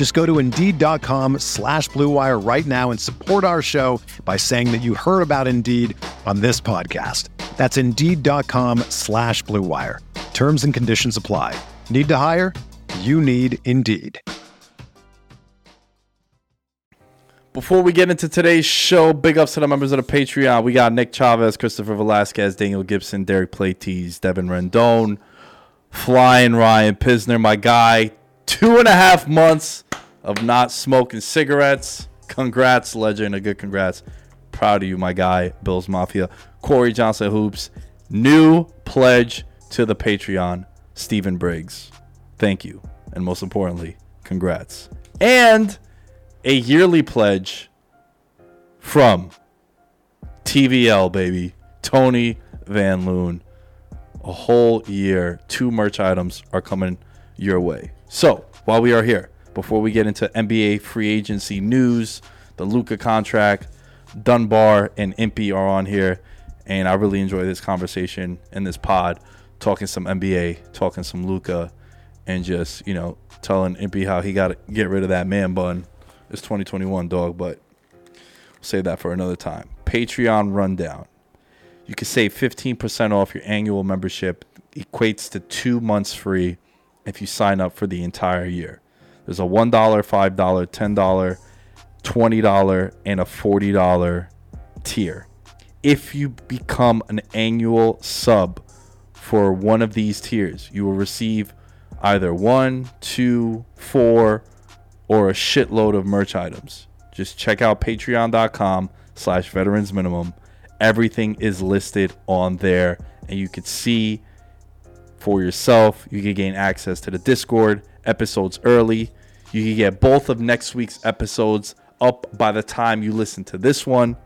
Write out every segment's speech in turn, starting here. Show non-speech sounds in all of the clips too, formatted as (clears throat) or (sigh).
Just go to Indeed.com slash BlueWire right now and support our show by saying that you heard about Indeed on this podcast. That's Indeed.com slash BlueWire. Terms and conditions apply. Need to hire? You need Indeed. Before we get into today's show, big ups to the members of the Patreon. We got Nick Chavez, Christopher Velasquez, Daniel Gibson, Derek Platees, Devin Rendon, Flying Ryan Pisner, my guy. Two and a half months of not smoking cigarettes. Congrats, legend. A good congrats. Proud of you, my guy, Bills Mafia. Corey Johnson Hoops. New pledge to the Patreon, Stephen Briggs. Thank you. And most importantly, congrats. And a yearly pledge from TVL, baby. Tony Van Loon. A whole year. Two merch items are coming your way. So, while we are here, before we get into NBA free agency news, the Luka contract, Dunbar and Impy are on here. And I really enjoy this conversation in this pod, talking some NBA, talking some Luka, and just, you know, telling Impy how he got to get rid of that man bun. It's 2021, dog, but we'll save that for another time. Patreon rundown. You can save 15% off your annual membership, equates to two months free if you sign up for the entire year. There's a $1, $5, $10, $20, and a $40 tier. If you become an annual sub for one of these tiers, you will receive either one, two, four, or a shitload of merch items. Just check out patreon.com slash veterans minimum. Everything is listed on there and you can see for yourself. You can gain access to the Discord episodes early. You can get both of next week's episodes up by the time you listen to this one.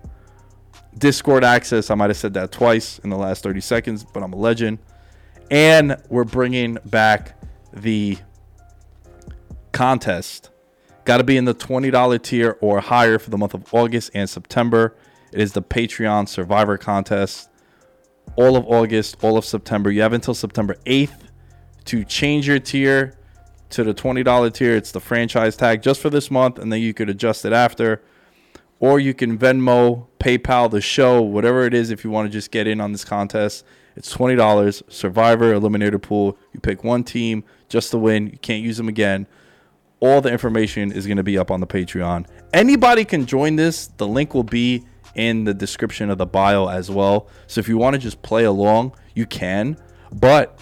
Discord access, I might have said that twice in the last 30 seconds, but I'm a legend. And we're bringing back the contest. Got to be in the $20 tier or higher for the month of August and September. It is the Patreon Survivor Contest. All of August, all of September. You have until September 8th to change your tier to the $20 tier. It's the franchise tag just for this month, and then you could adjust it after. Or you can Venmo, PayPal the show, whatever it is, if you want to just get in on this contest. It's $20. Survivor, Eliminator Pool. You pick one team just to win. You can't use them again. All the information is going to be up on the Patreon. Anybody can join this. The link will be in the description of the bio as well. So if you want to just play along, you can. But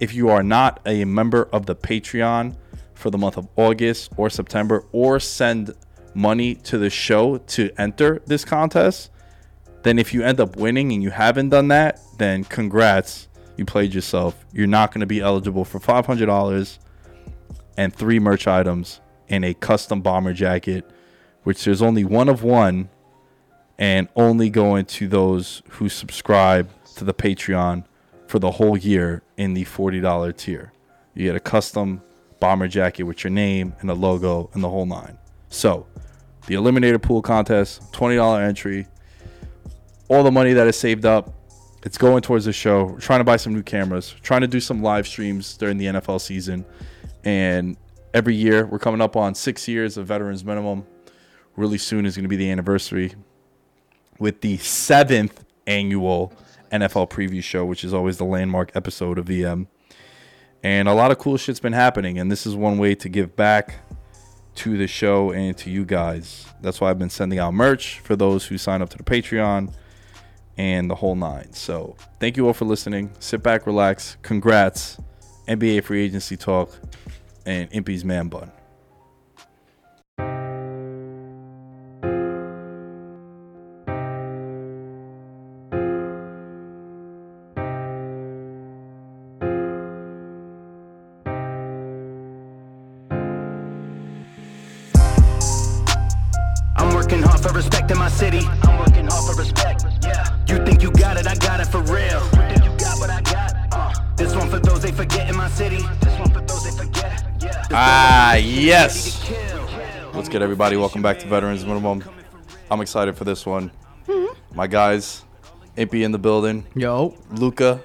if you are not a member of the Patreon for the month of August or September, or send money to the show to enter this contest, then if you end up winning and you haven't done that, then congrats, you played yourself. You're not going to be eligible for $500 and three merch items and a custom bomber jacket, which there's only one of one and only going to those who subscribe to the Patreon for the whole year in the $40 tier. You get a custom bomber jacket with your name and a logo and the whole nine. So, the Eliminator Pool contest, $20 entry. All the money that is saved up, it's going towards the show. We're trying to buy some new cameras, trying to do some live streams during the NFL season. And every year, we're coming up on six years of Veterans Minimum. Really soon is going to be the anniversary with the seventh annual NFL preview show, which is always the landmark episode of VM. And a lot of cool shit's been happening, and this is one way to give back to the show and to you guys. That's why I've been sending out merch for those who sign up to the Patreon. and the whole nine. So thank you all for listening. Sit back, relax. Congrats, NBA free agency talk, and Impy's man bun. Good, everybody? Welcome back to Veterans Minimum. I'm excited for this one. My guys, Impy in the building. Yo, Luka,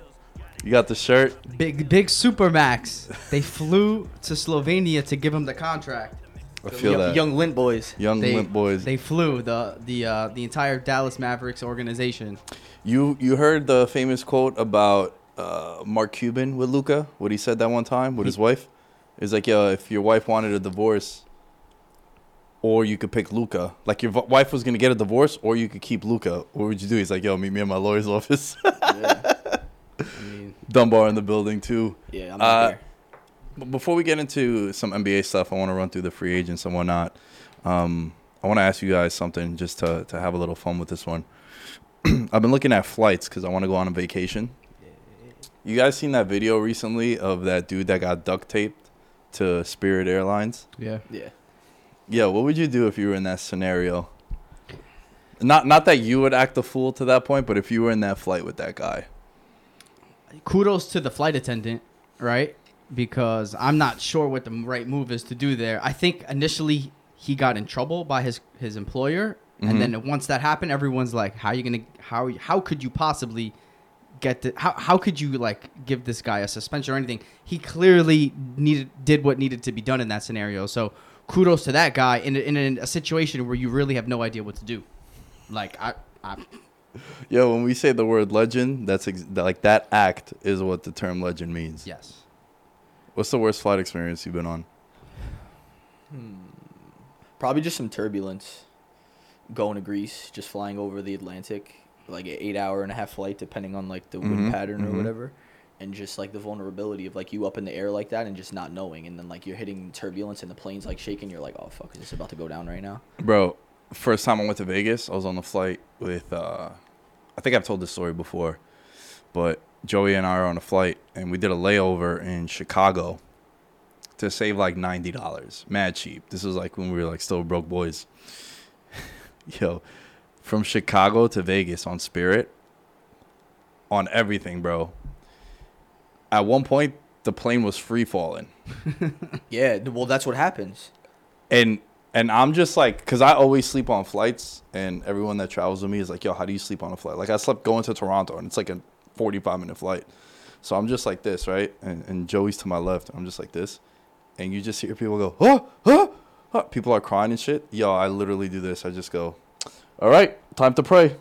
you got the shirt. big big Supermax. They flew to Slovenia to give him the contract. I feel young, that. young Lint boys. Young They, limp boys. They flew the the uh, the entire Dallas Mavericks organization. You you heard the famous quote about uh, Mark Cuban with Luka? What he said that one time with his wife? It's like, yo, if your wife wanted a divorce, or you could pick Luka. Like your v- wife was gonna get a divorce, or you could keep Luka. What would you do? He's like, yo, meet me at my lawyer's (laughs) office. I mean, Dunbar in the building too. yeah, I'm Uh, there. But before we get into some NBA stuff, I want to run through the free agents and whatnot. Um, I want to ask you guys something just to, to have a little fun with this one. (clears throat) I've been looking at flights because I want to go on a vacation. You guys seen that video recently of that dude that got duct taped to Spirit Airlines? Yeah. Yeah. Yeah, what would you do if you were in that scenario? Not not that you would act a fool to that point, but if you were in that flight with that guy. Kudos to the flight attendant, right? Because I'm not sure what the right move is to do there. I think initially he got in trouble by his his employer, Mhm. and then once that happened, everyone's like, "How are you gonna how how could you possibly?" get the, how how could you like give this guy a suspension or anything? He clearly needed did what needed to be done in that scenario. So kudos to that guy in a, in a, situation where you really have no idea what to do. Like I, I Yo, when we say the word legend, that's ex- like that act is what the term legend means. yes. What's the worst flight experience you've been on? Probably just some turbulence going to Greece, just flying over the Atlantic, like an eight hour and a half flight, depending on like the wind pattern mhm. or whatever. And just like the vulnerability of like you up in the air like that and just not knowing. And then like you're hitting turbulence and the plane's like shaking. You're like, oh, fuck, is this about to go down right now? Bro, first time I went to Vegas, I was on the flight with uh I think I've told this story before, but Joey and I are on a flight and we did a layover in Chicago to save like ninety dollars. Mad cheap. This was like when we were like still broke boys. (laughs) Yo, from Chicago to Vegas on Spirit, on everything, bro. At one point, the plane was free falling. (laughs) Yeah, well, that's what happens. and and I'm just like, because I always sleep on flights, and everyone that travels with me is like, "Yo, how do you sleep on a flight?" Like I slept going to Toronto, and it's like a 45 minute flight, so I'm just like this, right? And and Joey's to my left, I'm just like this, and you just hear people go, "Huh, huh, huh." People are crying and shit. Yo, I literally do this. I just go, "All right, time to pray."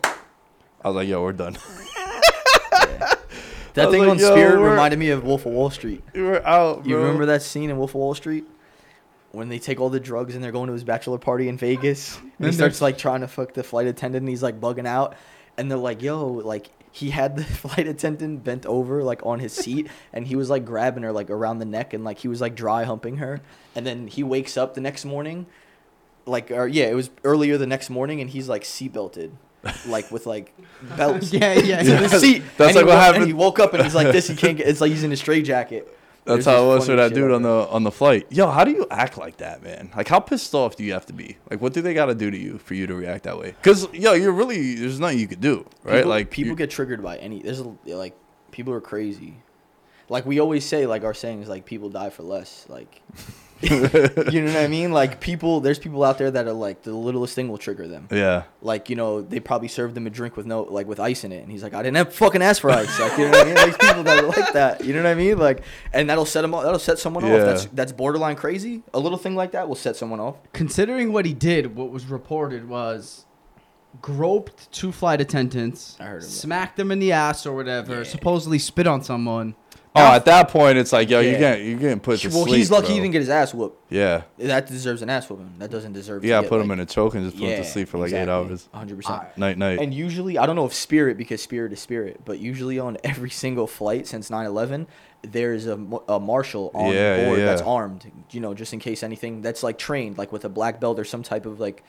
I was like, "Yo, we're done." (laughs) I That thing like, on Spirit reminded me of Wolf of Wall Street. we're out, bro. You remember that scene in Wolf of Wall Street? When they take all the drugs and they're going to his bachelor party in Vegas. (laughs) And he starts like trying to fuck the flight attendant and he's like bugging out. And they're like, yo, like he had the (laughs) flight attendant bent over like on his seat (laughs) and he was like grabbing her like around the neck and like he was like dry humping her. And then he wakes up the next morning. Like or yeah, it was earlier the next morning and he's like seatbelted. Like with like belts. (laughs) Yeah, yeah. to the seat. That's And like what he wo- happened- And he woke up and he's like this. He can't get. It's like he's in a straight jacket. That's There's how it was for that dude like on the on the flight. Yo, how do you act like that, man? Like, how pissed off do you have to be? Like, what do they got to do to you for you to react that way? Because yo, you're really there's nothing you could do, right? People, like people get triggered by any. There's a, like people are crazy. Like we always say, like our saying is like people die for less. Like (laughs) you know what I mean? Like people, there's people out there that are like the littlest thing will trigger them. yeah. Like you know, they probably served him a drink with no like with ice in it, and he's like, I didn't have fucking ask for ice. Like you know what I mean? There's people that are like that. You know what I mean? Like, and that'll set them off. That'll set someone Yeah. off. That's that's borderline crazy. A little thing like that will set someone off. Considering what he did, what was reported was groped two flight attendants, I heard smacked them in the ass or whatever, Yeah. supposedly spit on someone. Oh, at that point, it's like, yo, you Yeah. can't, you getting put to well, sleep. he's lucky bro. he didn't get his ass whooped. Yeah, That deserves an ass whooping. That doesn't deserve. you to gotta get, put him like- in a choke and just put him to sleep for like eight hours. Hundred percent. Night, night. And usually, I don't know if Spirit because Spirit is Spirit, but usually on every single flight since 9/11, there's a, ma- a marshal on Yeah, yeah, board that's yeah. armed. You know, just in case anything. That's like trained, like with a black belt or some type of like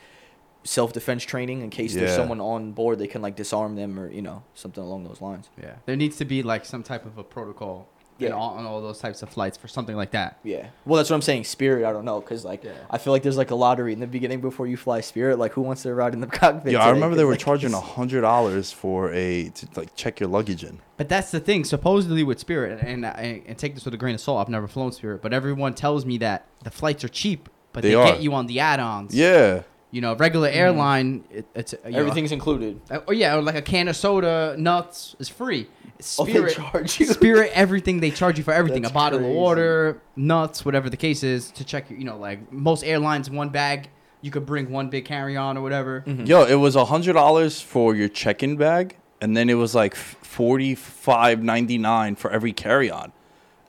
self defense training in case there's Yeah. someone on board they can like disarm them or you know something along those lines. Yeah, there needs to be like some type of a protocol. Yeah. Yeah. On all those types of flights for something like that. Yeah. Well, that's what I'm saying. Spirit, I don't know, cause like Yeah. I feel like there's like a lottery in the beginning before you fly Spirit. Like who wants to ride in the (laughs) cockpit? Yeah, I remember they were (laughs) like, charging a hundred dollars for a to like check your luggage in. But that's the thing. Supposedly with Spirit, and, and and take this with a grain of salt. I've never flown Spirit, but everyone tells me that the flights are cheap, but They they, get you on the add-ons. Yeah, You know, regular airline, it, it's you know, Everything's included. Uh, Oh yeah, or like a can of soda, nuts is free. (laughs) Oh, they Spirit, charge you? Spirit, everything they charge you for everything. That's a bottle crazy. of water, nuts, whatever the case is, to check. your- You know, like most airlines, one bag you could bring one big carry on or whatever. Mm-hmm. yo, it was a hundred dollars for your check-in bag, and then it was like forty-five ninety-nine for every carry-on.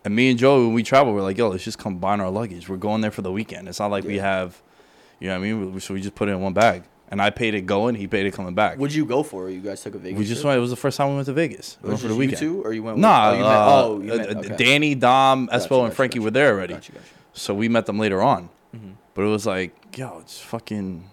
And me and Joe, when we travel, we're like, yo, let's just combine our luggage. We're going there for the weekend. It's not like we have, you know, what I mean, so we just put it in one bag. And I paid it going, he paid it coming back. What'd you go for? You guys took a Vegas. we just trip? went. It was the first time we went to Vegas. We went for the you weekend. two, or you went? With, Nah, oh, you uh, met, oh, you met, uh, okay. Danny, Dom, Espo, Gotcha, and Frankie gotcha. were there already. Gotcha. So we met them later on. Mm-hmm. But it was like, yo, it's fucking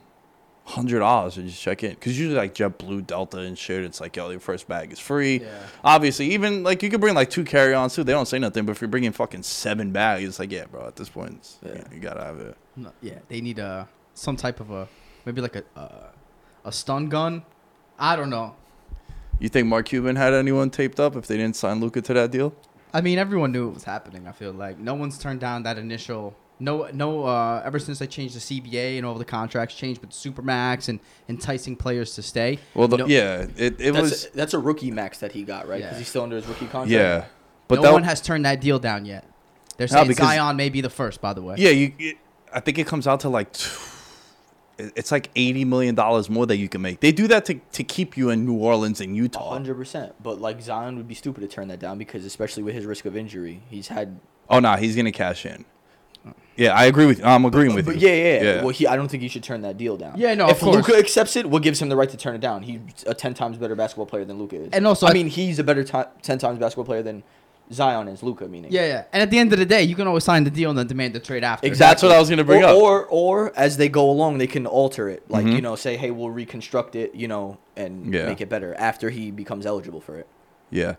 hundred dollars to just check in. Cause usually like JetBlue, Delta, and shit, it's like, yo, your first bag is free. Yeah. Obviously, even like you could bring like two carry-ons too. They don't say nothing. But if you're bringing fucking seven bags, it's like, yeah, bro. At this point, yeah, you gotta have it. No, yeah, they need a some type of a maybe like a uh, a stun gun. I don't know. You think Mark Cuban had anyone taped up if they didn't sign Luka to that deal? I mean, everyone knew it was happening. I feel like no one's turned down that initial. No, no. Uh, ever since they changed the CBA and all the contracts changed with Supermax and enticing players to stay. Well, the, no, yeah, it, it That's was, a, that's a rookie max that he got, right? Because Yeah. he's still under his rookie contract. yeah. But no that, one has turned that deal down yet. They're No, saying because- Zion may be the first. By the way. Yeah, you. It, I think it comes out to like, t- it- it's like eighty million dollars more that you can make. They do that to to keep you in New Orleans and Utah. hundred percent. But like Zion would be stupid to turn that down because especially with his risk of injury, he's had. Oh no, he's gonna cash in. Yeah, I agree with. I'm agreeing with But you. yeah, yeah, yeah. Well, he, I don't think he should turn that deal down. Yeah, no, If of course. Luka accepts it, what gives him the right to turn it down? He's a ten times better basketball player than Luka is. And also, I I- mean, he's a better ti ten times basketball player than Zion is. Luka, meaning. Yeah, yeah. And at the end of the day, you can always sign the deal and then demand the trade after. Exactly. That's what I was gonna bring or, up. Or, or as they go along, they can alter it. Like Mhm. you know, say, hey, we'll reconstruct it, you know, and Yeah. make it better after he becomes eligible for it. Yeah.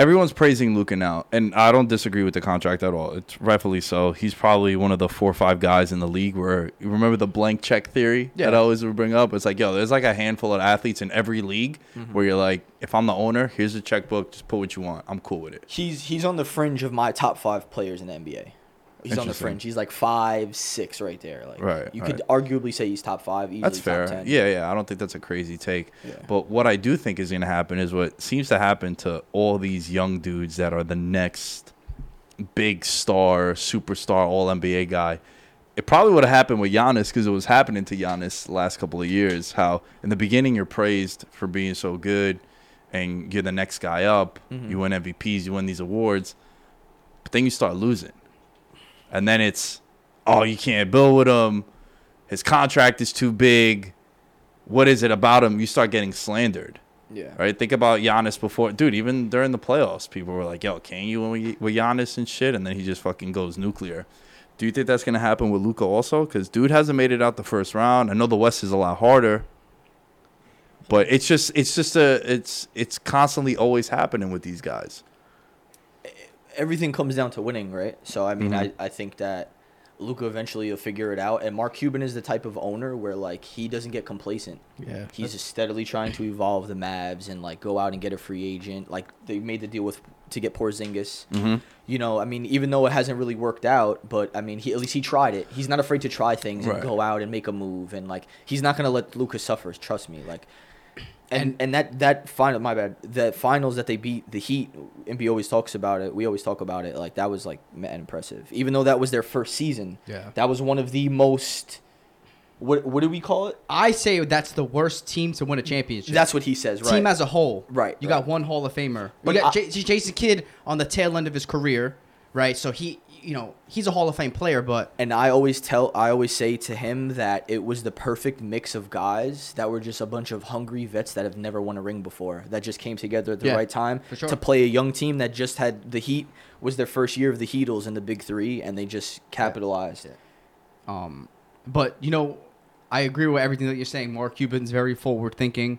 Everyone's praising Luka now, and I don't disagree with the contract at all. It's rightfully so. He's probably one of the four or five guys in the league where you remember the blank check theory that I always would bring up. It's like, yo, there's like a handful of athletes in every league Mm-hmm. where you're like, if I'm the owner, here's a checkbook, just put what you want. I'm cool with it. He's he's on the fringe of my top five players in the NBA. He's on the fringe. He's like five, six right there. Like Right, you could right. arguably say he's top five. Easily That's fair. Top 10. Yeah, yeah. I don't think that's a crazy take. Yeah. But what I do think is going to happen is what seems to happen to all these young dudes that are the next big star, superstar, all NBA guy. It probably would have happened with Giannis because it was happening to Giannis the last couple of years. How in the beginning you're praised for being so good and you're the next guy up. Mm-hmm. You win MVPs, you win these awards. But then you start losing. And then it's, oh, you can't build with him. His contract is too big. What is it about him? You start getting slandered. Yeah. Right? Think about Giannis before. Dude, even during the playoffs, people were like, yo, can you with Giannis and shit? And then he just fucking goes nuclear. Do you think that's going to happen with Luka also? Because dude hasn't made it out the first round. I know the West is a lot harder. But it's just it's just a it's it's constantly always happening with these guys. Everything comes down to winning, right? So I mean, Mhm. I, I think that Luka eventually will figure it out. And Mark Cuban is the type of owner where like he doesn't get complacent. Yeah. He's just steadily trying to evolve the Mavs and like go out and get a free agent. Like they made the deal with to get Porzingis. Mm-hmm. You know, I mean, even though it hasn't really worked out, but I mean, he at least he tried it. He's not afraid to try things Right. and go out and make a move, and like he's not gonna let Lucas suffer. Trust me, like. And, And- that that final my bad the finals that they beat the Heat MB always talks about it we always talk about it like that was like mad impressive even though that was their first season Yeah. that was one of the most What what do we call it? I say that's the worst team to win a championship. That's what he says, right? team as a whole. Right, You right. got one Hall of Famer. But you got I- J- Jason Kidd on the tail end of his career, right? So he, you know, he's a Hall of Fame player, but and I always tell, I always say to him that it was the perfect mix of guys that were just a bunch of hungry vets that have never won a ring before, that just came together at the Yeah, right time sure. to play a young team that just had the Heat was their first year of the Heatles in the Big Three, and they just capitalized. Um, but you know, I agree with everything that you're saying. Mark Cuban's very forward thinking.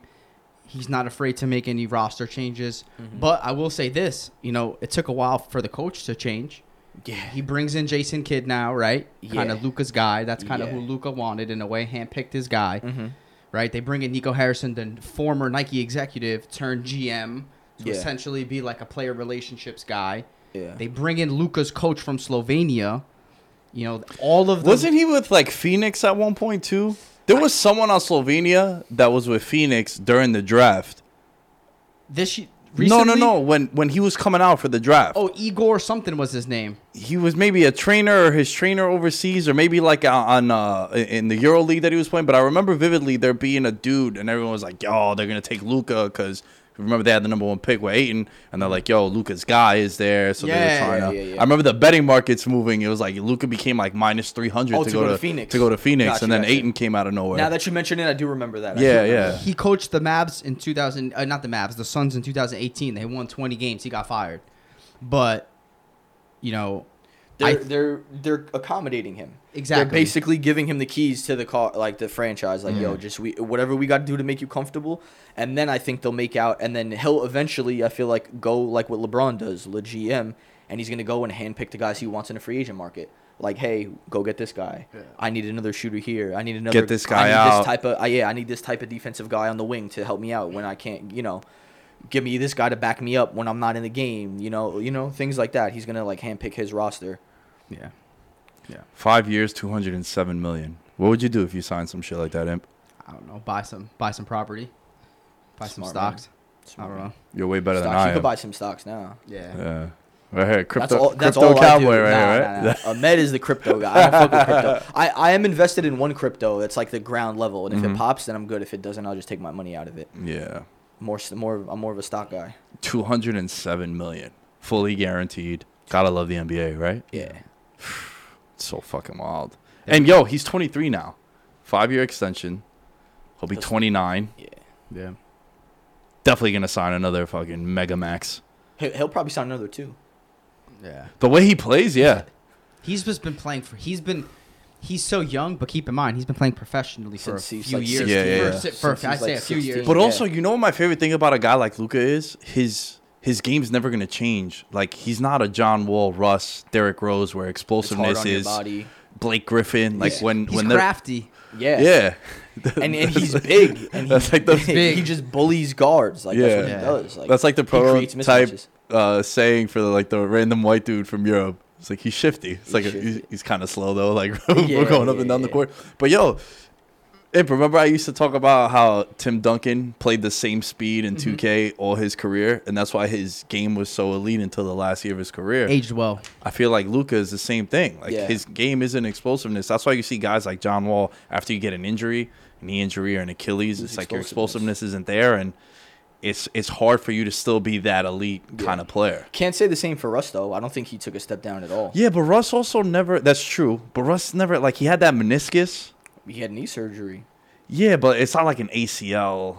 He's not afraid to make any roster changes. Mm-hmm. But I will say this: you know, it took a while for the coach to change. Yeah, He brings in Jason Kidd now, right? Kind of Luka's guy. That's kind of Yeah. who Luka wanted in a way. Handpicked his guy, Mm-hmm. right? They bring in Nico Harrison, the former Nike executive, turned GM to Yeah. essentially be like a player relationships guy. yeah. They bring in Luka's coach from Slovenia. You know, all of the Wasn't he with like Phoenix at one point too? There was someone on Slovenia that was with Phoenix during the draft. this y- No, no, no. When when he was coming out for the draft, Oh, Igor something was his name. he was maybe a trainer or his trainer overseas, or maybe like on uh, in the Euro League that he was playing. But I remember vividly there being a dude, and everyone was like, "Yo, they're gonna take Luka because." Remember they had the number one pick with Ayton, and they're like, "Yo, Luka's guy is there," so they Yeah, were trying yeah, to. yeah, yeah. I remember the betting markets moving. It was like Luka became like minus three hundred Oh, to, go, to Phoenix. to go to Phoenix, Gotcha, and then gotcha. Ayton came out of nowhere. Now that you mention it, I do remember that. Yeah, remember yeah. that. He coached the Mavs in 2000. Uh, not the Mavs, the Suns in 2018. They won 20 games. He got fired, but you know, They're I they're they're accommodating him. Exactly. They're basically giving him the keys to the car, like the franchise. Like, yo, just we whatever we got to do to make you comfortable, and then I think they'll make out, and then he'll eventually, I feel like, go like what LeBron does, the GM, and he's gonna go and handpick the guys he wants in a free agent market. Like, hey, go get this guy. I need another shooter here. I need another. Get this guy I need out. This type of, uh, yeah, I need this type of defensive guy on the wing to help me out when I can't, you know. Give me this guy to back me up when I'm not in the game, you know, you know things like that. He's gonna like handpick his roster. Yeah, yeah. Five years, two hundred and seven million. What would you do if you signed some shit like that, Imp? I don't know. Buy some, buy some property, buy some Smart, stocks. I don't know. You're way better than Stocks. I You am. could buy some stocks now. Yeah. yeah. Right here, crypto, That's all. That's crypto all cowboy I do. right Nah, here, nah, right? nah. (laughs) Ahmed is the crypto guy. I don't fuck with crypto. I, I am invested in one crypto. That's like the ground level, and if it mm-hmm. pops, then I'm good. If it doesn't, I'll just take my money out of it. Yeah, More, s- more. I'm more of a stock guy. two hundred and seven million, fully guaranteed. Gotta love the NBA, right? Yeah. (sighs) So fucking wild. And yo, he's 23 now, five year extension. He'll be 29. Yeah. Yeah. Definitely gonna sign another fucking mega max. He'll, he'll probably sign another two. Yeah. The way he plays, yeah. (laughs) He's just been playing for. He's been. He's so young, but keep in mind he's been playing professionally for Since a he's few like years. 16. Yeah, yeah, For, yeah. si- for Since I he's say like a few 16. years. But also, you know what my favorite thing about a guy like Luka is? His his game's never gonna change. Like he's not a John Wall, Russ, Derrick Rose, where explosiveness is body. Blake Griffin. Like Yeah. when he's when they're crafty. Yeah. yeah, (laughs) And, and (laughs) he's big. And That's he's like the- (laughs) big. He just bullies guards. Like that's what Yeah. he does. Like that's like the he creates prototype uh, saying for the, like the random white dude from Europe. It's like he's shifty. It's He's like a, shifty. he's, he's kind of slow though. Like Yeah, we're going up and yeah, down the court. But yo, Imp, remember I used to talk about how Tim Duncan played the same speed in Mm-hmm. 2K all his career, and that's why his game was so elite until the last year of his career. Aged well. I feel like Luka is the same thing. Like Yeah. his game isn't explosiveness. That's why you see guys like John Wall after you get an injury, knee injury or an Achilles, Lose it's like your explosiveness. explosiveness isn't there, and it's it's hard for you to still be that elite kind of player. Can't say the same for Russ though. I don't think he took a step down at all. Yeah, but Russ also never. That's true. But Russ never like he had that meniscus. He had knee surgery. Yeah, but it's not like an ACL.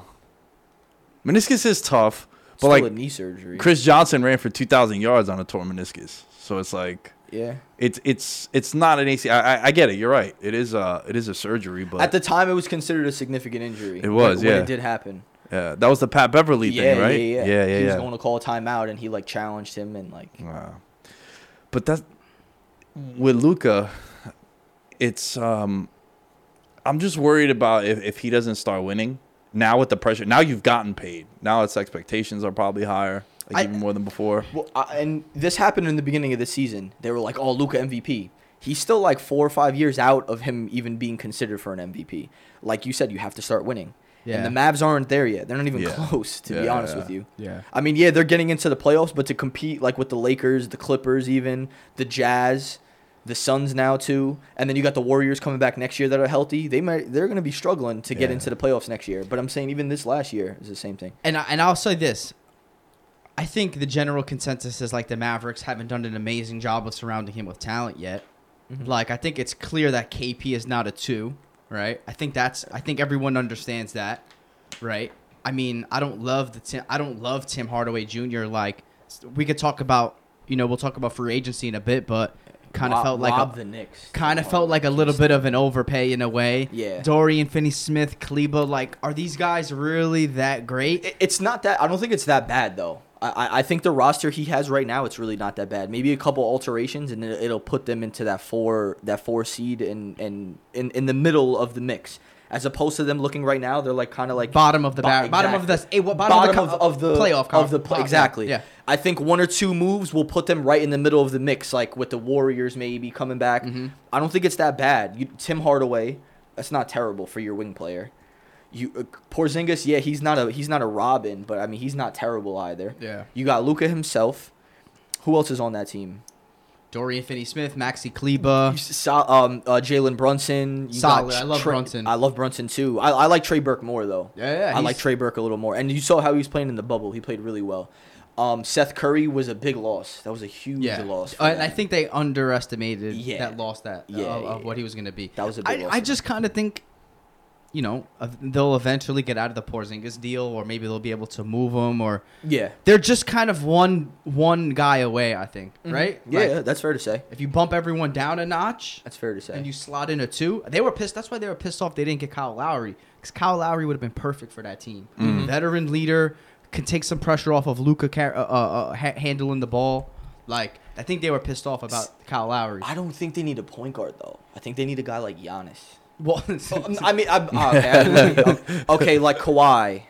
Meniscus is tough, but Still like a knee surgery. Chris Johnson ran for two thousand yards on a torn meniscus, so it's like yeah. it's it's it's not an ACL. I, I, I get it. You're right. It is a it is a surgery, but At the time, it was considered a significant injury. It was, when, when yeah. it did happen. yeah, that was the Pat Beverley yeah, thing, right? yeah, yeah, yeah, yeah. He was going to call a timeout, and he like challenged him, and like Wow. But that's with Luka. It's um, I'm just worried about if, if he doesn't start winning now with the pressure. Now you've gotten paid. Now its expectations are probably higher, like I- even more than before. Well, I, and this happened in the beginning of the season. They were like, "Oh, Luka MVP." He's still like four or five years out of him even being considered for an MVP. Like you said, you have to start winning. Yeah. And the Mavs aren't there yet. They're not even Yeah. close, to be Yeah, honest yeah. with you. Yeah. I mean, yeah, they're getting into the playoffs, but to compete like with the Lakers, the Clippers, even the Jazz, the Suns now too, and then you got the Warriors coming back next year that are healthy. They might they're going to be struggling to get Yeah. into the playoffs next year. But I'm saying even this last year is the same thing. And I, and I'll say this. I think the general consensus is like the Mavericks haven't done an amazing job of surrounding him with talent yet. Mm-hmm. Like I think it's clear that KP is not a two, right? I think that's I think everyone understands that, right? I mean, I don't love the Tim, I don't love Tim Hardaway Jr. Like we could talk about, you know, we'll talk about free agency in a bit, but kind of felt like rob a, the Knicks. kind of felt like a little bit of an overpay in a way. Yeah. Dorian Finney-Smith, Kleber, like are these guys really that great? It's not that. I don't think it's that bad though. I, I- think the roster he has right now, it's really not that bad. Maybe a couple alterations, and it, it'll put them into that four that four seed and and in, in the middle of the mix. As opposed to them looking right now, they're like kind of like Bottom of the bar- bottom of the- exactly. eh, what- bottom of the co- of the playoff of the exactly. yeah. I think one or two moves will put them right in the middle of the mix, like with the Warriors maybe coming back. Mm-hmm. I don't think it's that bad. You, Tim Hardaway, that's not terrible for your wing player. You uh, Porzingis, yeah, he's not a he's not a Robin, but I mean he's not terrible either. Yeah. You got Luka himself. Who else is on that team? Dorian Finney-Smith, Maxi Kleber. So, um, uh, Jalen Brunson. You Solid. I love Trey- Brunson. I love Brunson too. I, I like Trey Burke more though. Yeah, yeah, I like Trey Burke a little more. And you saw how he was playing in the bubble. He played really well. Um, Seth Curry was a big loss. That was a huge Yeah, loss. Uh, and I think they underestimated Yeah. that loss that Yeah, of, yeah, of what he was going to be. That was a big I, loss I just kind of think, you know, they'll eventually get out of the Porzingis deal, or maybe they'll be able to move him, or yeah, they're just kind of one one guy away. I think, right? Mm-hmm. yeah, Like, that's fair to say. if you bump everyone down a notch, That's fair to say. and you slot in a two. They were pissed. That's why they were pissed off they didn't get Kyle Lowry because Kyle Lowry would have been perfect for that team. Mm-hmm. Veteran leader can take some pressure off of Luka car- uh, uh, uh, ha- handling the ball. Like I think they were pissed off about Kyle Lowry. I don't think they need a point guard though. I think they need a guy like Giannis. Well, (laughs) I mean, I'm, okay, I- um, (laughs) okay, like Kawhi.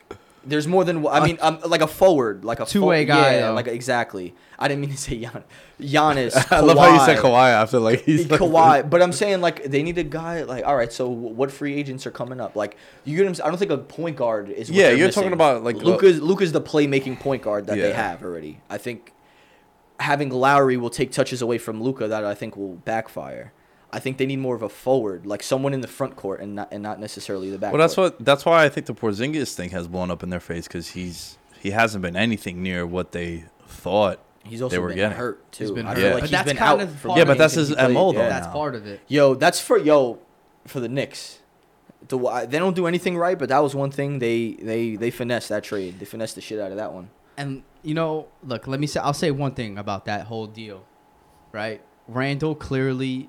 There's more than I mean, um, like a forward, like a Two-way fo- guy, Yeah, though. like exactly. I didn't mean to say Gian- Giannis. (laughs) I love how you said Kawhi after like he's like, Kawhi, but I'm saying like they need a guy like all right. So what free agents are coming up? Like you get him. I don't think a point guard is. What Yeah, you're missing. talking about, like, uh, Luka's. Luka's the playmaking point guard that they have already. I think having Lowry will take touches away from Luka that I think will backfire. I think they need more of a forward, like someone in the front court and not and not necessarily the back. Well, that's court. what. That's why I think the Porzingis thing has blown up in their face because he's he hasn't been anything near what they thought He's also they were been getting. hurt too. He's been I hurt. feel Yeah. like But he's that's been kind out of for Yeah, but that's his he. MO though. Yeah. That's now. part of it. Yo, that's for yo, for the Knicks. The, they don't do anything right, but that was one thing they they they finessed that trade. They finessed the shit out of that one. And you know, look, let me say I'll say one thing about that whole deal. Right? Randle clearly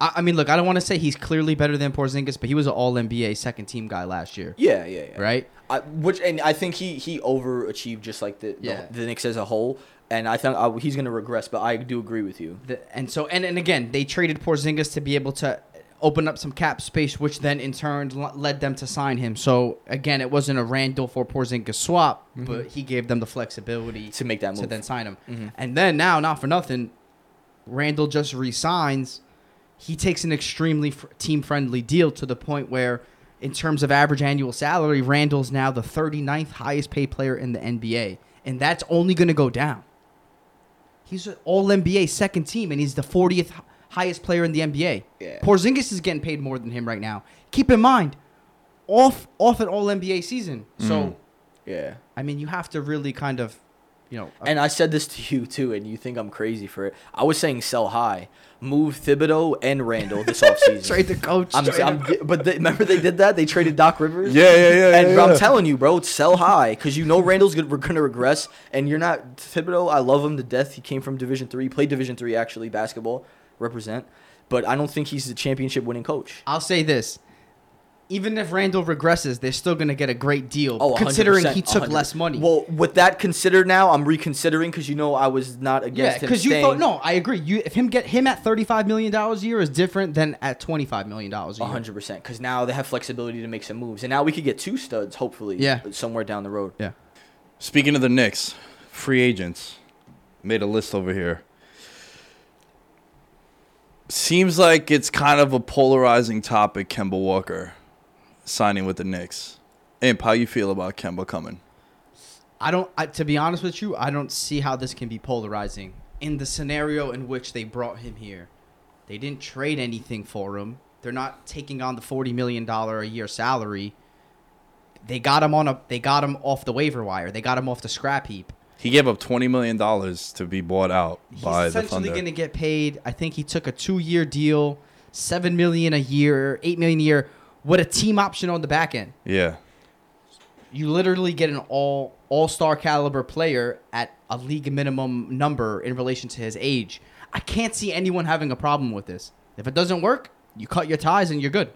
I, I mean, look, I don't want to say he's clearly better than Porzingis, but he was an all NBA second team guy last year. Yeah, yeah, yeah. Right? I, which and I think he he overachieved just like the Yeah. the, the Knicks as a whole, and I think uh, he's gonna regress. But I do agree with you. The, and so and, and again, they traded Porzingis to be able to open up some cap space, which then in turn led them to sign him. So again, it wasn't a Randle for Porzingis swap, but he gave them the flexibility To make that move to then sign him. Mhm. And then now, not for nothing, Randle just resigns. He takes an extremely fr- team friendly deal to the point where, in terms of average annual salary, Randle's now the 39th highest paid player in the NBA. And that's only going to go down. He's an all NBA second team, and he's the 40th highest player in the NBA. Yeah. Porzingis is getting paid more than him right now. Keep in mind, off off an all NBA season. So, mm. Yeah. I mean, you have to really kind of, you know, And I said this (laughs) to you too, and you think I'm crazy for it. I was saying sell high, move Thibodeau and Randle this (laughs) offseason. trade the coach. I'm, trade I'm, but they, remember they did that. They traded Doc Rivers. Yeah, yeah, yeah. And yeah, yeah. I'm telling you, bro, sell high because you know Randle's gonna, gonna regress, and you're not Thibodeau. I love him to death. He came from Division three, played Division three actually basketball, represent. But I don't think he's the championship winning coach. I'll say this. Even if Randle regresses, they're still going to get a great deal, Oh, considering he took 100%. less money. Well, with that considered now, I'm reconsidering because you know I was not yeah, against him. because you staying. thought no, I agree. You if him get him at thirty five million dollars a year is different than at twenty five million dollars a year. hundred percent. Because now they have flexibility to make some moves, and now we could get two studs, hopefully. Yeah. somewhere down the road. Yeah. Speaking of the Knicks, free agents, made a list over here. Seems like it's kind of a polarizing topic. Kemba Walker signing with the Knicks. Imp, how you feel about Kemba coming? I don't. I, to be honest with you, I don't see how this can be polarizing in the scenario in which they brought him here. They didn't trade anything for him. They're not taking on the forty million dollar a year salary. They got him on a. They got him off the waiver wire. They got him off the scrap heap. He gave up twenty million dollars to be bought out He's by the Thunder. He's essentially going to get paid. I think he took a two-year deal, seven million a year, eight million a year, with a team option on the back end. yeah, You literally get an all all-star caliber player at a league minimum number in relation to his age. I can't see anyone having a problem with this. If it doesn't work, you cut your ties and you're good.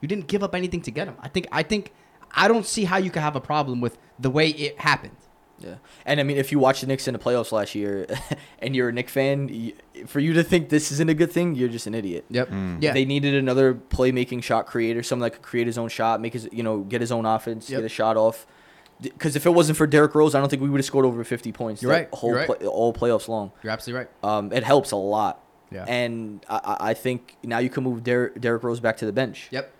You didn't give up anything to get him. I think. I think. I don't see how you could have a problem with the way it happened. Yeah, and I mean, if you watch the Knicks in the playoffs last year, (laughs) and you're a Knicks fan, y for you to think this isn't a good thing, you're just an idiot. Yep. Yeah. They needed another playmaking shot creator, someone that could create his own shot, make his, you know, get his own offense, Yep. get a shot off. Because if it wasn't for Derrick Rose, I don't think we would have scored over 50 points. You're right, Whole you're right. play, all playoffs long. You're absolutely right. Um, it helps a lot. Yeah. And I, I I think now you can move Der- Derrick Rose back to the bench Yep.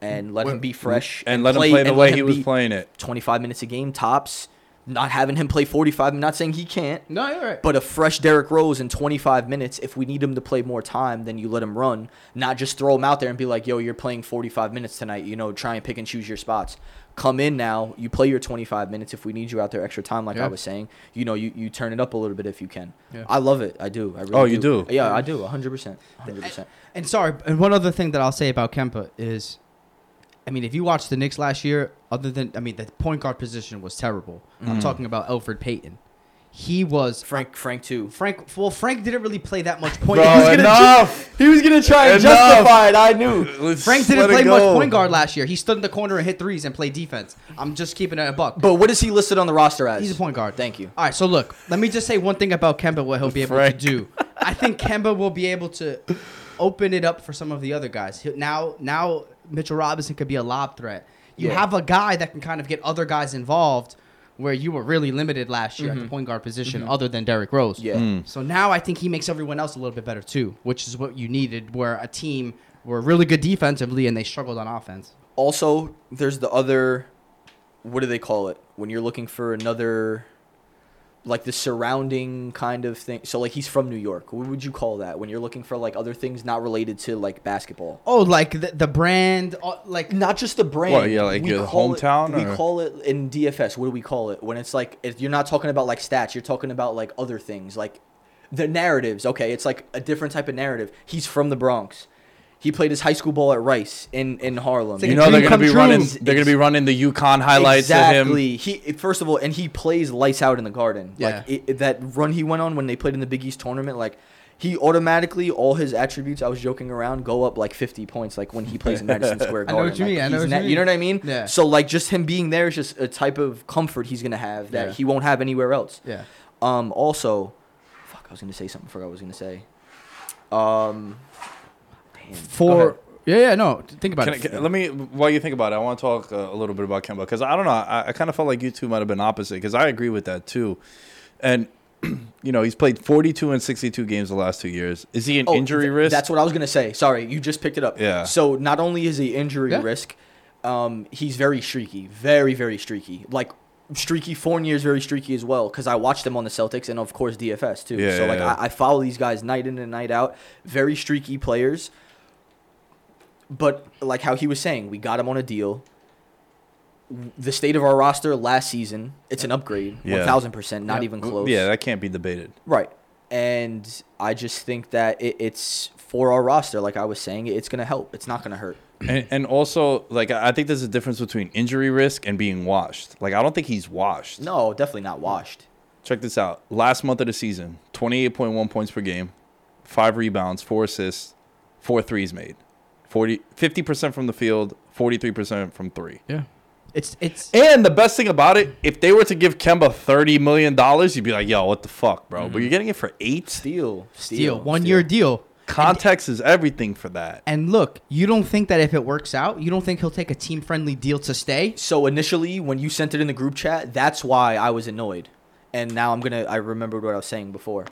and let Well, him be fresh and let him play the way he was be playing it. 25 minutes a game tops. Not having him play 45. I'm not saying he can't. No, you're right. But a fresh Derrick Rose in 25 minutes, if we need him to play more time, then you let him run, not just throw him out there and be like, yo, you're playing 45 minutes tonight. You know, try and pick and choose your spots. Come in now, you play your 25 minutes. If we need you out there extra time, like Yeah. I was saying, you know, you, you turn it up a little bit if you can. Yeah. I love it. I do. I really Oh, you do? Yeah, I do. 100%. 100%. And sorry, and one other thing that I'll say about Kemba is, I mean, if you watched the Knicks last year, other than I mean, the point guard position was terrible. I'm mm-hmm. talking about Elfrid Payton. He was Frank, Frank too. Frank. Well, Frank didn't really play that much point. Bro, he was gonna enough. He was gonna try and Enough. justify it. I knew. Let's Frank didn't play much point guard last year. He stood in the corner and hit threes and played defense. I'm just keeping it a buck. But what is he listed on the roster as? He's a point guard. Thank you. All right, so look, let me just say one thing about Kemba, what he'll be able Frank. to do. I think Kemba will be able to open it up for some of the other guys. Now, now Mitchell Robinson could be a lob threat. You Yeah. have a guy that can kind of get other guys involved, where you were really limited last year at the point guard position, other than Derrick Rose. Mm-hmm. Yeah. Mm. So now I think he makes everyone else a little bit better too, which is what you needed. Where a team were really good defensively and they struggled on offense. Also, there's the other. What do they call it when you're looking for another? Like the surrounding kind of thing. So like he's from New York. What would you call that when you're looking for like other things not related to like basketball? Oh, like the, the brand, uh, like Not just the brand. What, yeah, like We your call it- hometown, we call it in DFS. What do we call it when it's like if you're not talking about like stats? You're talking about like other things, like the narratives. Okay, it's like a different type of narrative. He's from the Bronx. He played his high school ball at Rice in in Harlem. like You know they're gonna be true. running. They're gonna be running the UConn highlights exactly. of him. He first of all, and he plays lights out in the Garden. Yeah. Like it, it- that run he went on when they played in the Big East tournament, like. He automatically, all his attributes, I was joking around, go up like 50 points, like when he plays in Madison (laughs) Square Garden. I know what you Like, mean, I know what na- you You know what I mean? Yeah. So, like, just him being there is just a type of comfort he's going to have that Yeah. he won't have anywhere else. yeah. Um, also, fuck, I was going to say something. I forgot what I was going to say. Um, damn. Go For yeah, yeah, no. Think about Can I, it. can- let me, while you think about it, I want to talk uh, a little bit about Kemba because I don't know. I, I kind of felt like you two might have been opposite because I agree with that too. And (clears throat) you know, he's played 42 and 62 games the last two years. Is he an Oh, injury th- risk? That's what I was gonna say. Sorry, you just picked it up. Yeah. So not only is he injury Yeah. risk, um, he's very streaky, very very streaky. Like streaky. Fournier is very streaky as well because I watched him on the Celtics and of course DFS too. Yeah, so yeah, like yeah. I, I follow these guys night in and night out. Very streaky players. But like how he was saying, we got him on a deal. The state of our roster last season, it's an upgrade, Yeah. one thousand percent, not Yep. even close. Yeah, that can't be debated. Right. And I just think that it, it's for our roster, like I was saying, it's going to help. It's not going to hurt. And, and also, like, I I think there's a difference between injury risk and being washed. Like, I don't think he's washed. No, definitely not washed. Check this out. Last month of the season, 28.1 points per game, five rebounds, four assists, four threes made. 40, 50% from the field, 43% from three. Yeah. It's it's And the best thing about it, if they were to give Kemba $30 million, you'd be like, yo, what the fuck, bro? But mm-hmm. you're getting it for eight? Steal. steal one year deal. Context is everything for that. And look, you don't think that if it works out, you don't think he'll take a team friendly deal to stay? So initially, when you sent it in the group chat, that's why I was annoyed. And now I'm going to, I remembered what I was saying before.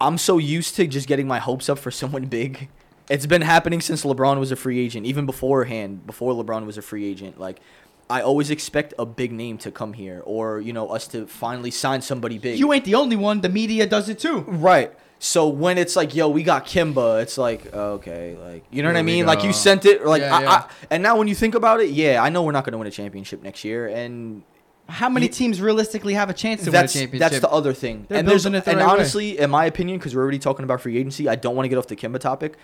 I'm so used to just getting my hopes up for (laughs) someone big. It's been happening since LeBron was a free agent, even beforehand, before LeBron was a free agent. Like, I always expect a big name to come here, or you know, us to finally sign somebody big. You ain't the only one. The media does it too. Right. So when it's like, yo, we got Kemba, it's like, okay, like, you know what I Here we mean? Like you sent it, like, Yeah, I, yeah. I, and now when you think about it, yeah, I know we're not going to win a championship next year, and How many You- teams realistically have a chance to that's win a championship? that's the other thing. They're and there's, building it the and right way. honestly, in my opinion, because we're already talking about free agency, I don't want to get off the Kemba topic.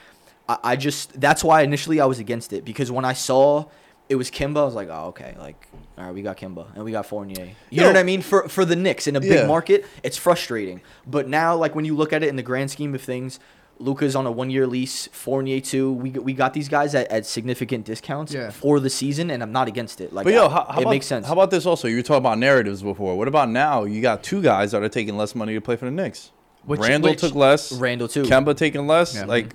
I, I just that's why initially I was against it because when I saw it was Kemba, I was like, oh okay, like all right, we got Kemba and we got Fournier. You Yo. know what I mean? For for the Knicks in a big Yeah. market, it's frustrating. But now, like when you look at it in the grand scheme of things. Luca's on a one-year lease. Fournier too. We we got these guys at, at significant discounts Yeah. for the season, and I'm not against it. Like, But yo, how, how it about, makes sense. How about this also? You were talking about narratives before. What about now? You got two guys that are taking less money to play for the Knicks. Which- Randle which- took less. Randle too? Kemba taking less. Yeah. Like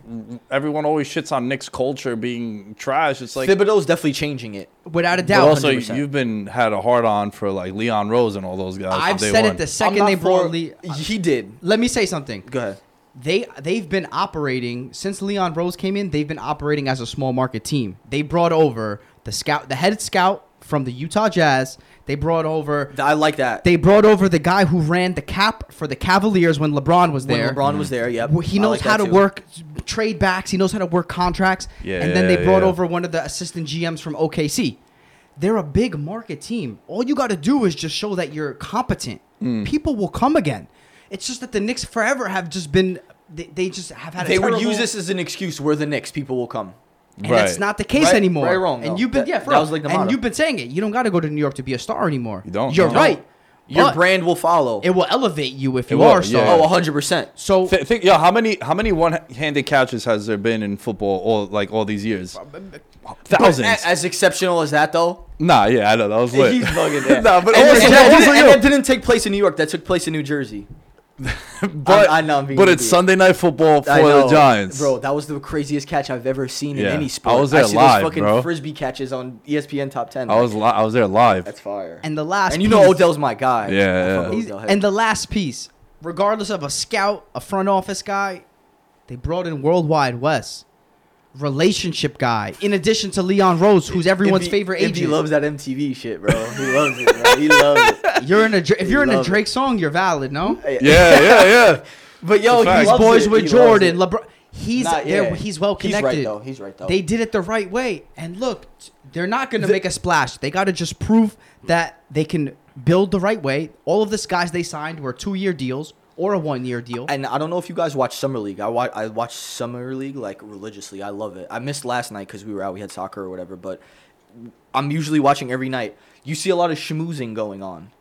everyone always shits on Knicks' culture being trash. It's like Thibodeau's definitely changing it. Without a but doubt. also 100%. you've been had a hard on for like Leon Rose and all those guys. I've day said one. it the second they brought for- Lee. He did. Let me say something. Go ahead. They they've been operating since Leon Rose came in. They've been operating as a small market team. They brought over the scout, the head scout from the Utah Jazz. They brought over. I like that. They brought over the guy who ran the cap for the Cavaliers when LeBron was there. when there. LeBron was there, yep. He knows like how to too. work trade backs. He knows how to work contracts. Yeah, and then they brought yeah. over one of the assistant GMs from OKC. They're a big market team. All you got to do is just show that you're competent. Mm. People will come again. It's just that the Knicks forever have just been. They, they just have had. A They would use this as an excuse. We're the Knicks. People will come. And Right. that's not the case Right- anymore. right wrong, And no. you've been That- yeah, for that was like the and you've been saying it. You don't got to go to New York to be a star anymore. You don't, You're no. right. Your But brand will follow. It will elevate you if It you will, are oh, a yeah. star. oh, 100%. So Th- think, yo, how many how many one-handed catches has there been in football all like all these years? Thousands. But as exceptional as that, though, nah, yeah, I know that was (laughs) lit. he's bugging. Yeah. (laughs) nah, but and, also, and that also, didn't, yo, and that didn't take place in New York. That took place in New Jersey. (laughs) but I know I'm being but it's. Sunday night football for the Giants, bro. That was the craziest catch I've ever seen in Yeah. any sport. I was there see live, those fucking bro. frisbee catches on ESPN Top Ten. I was li- I was there live. That's fire. and the last And you know piece- Odell's my guy. Yeah, yeah. fuck He's- Odell heavy. and the last piece, regardless of a scout, a front office guy, they brought in Worldwide Wes, relationship guy. In addition to Leon Rose, who's everyone's Ibby- favorite Ibby He loves that MTV shit, bro. He loves it, bro. He loves it. (laughs) You're in a if He you're in a love it. Drake song, you're valid, no? yeah, yeah, yeah. (laughs) But yo, he's he fact. These loves boys it. with He Jordan. LeBron. He's Nah, yeah. he's well connected. He's right, connected. though. He's right, though. They did it the right way. And look, they're not going to make a splash. They got to just prove that they can build the right way. All of this guys they signed were two-year deals or a one-year deal. And I don't know if you guys watch Summer League. I watch I watch Summer League like religiously. I love it. I missed last night because we were out. We had soccer or whatever. But I'm usually watching every night. You see a lot of schmoozing going on,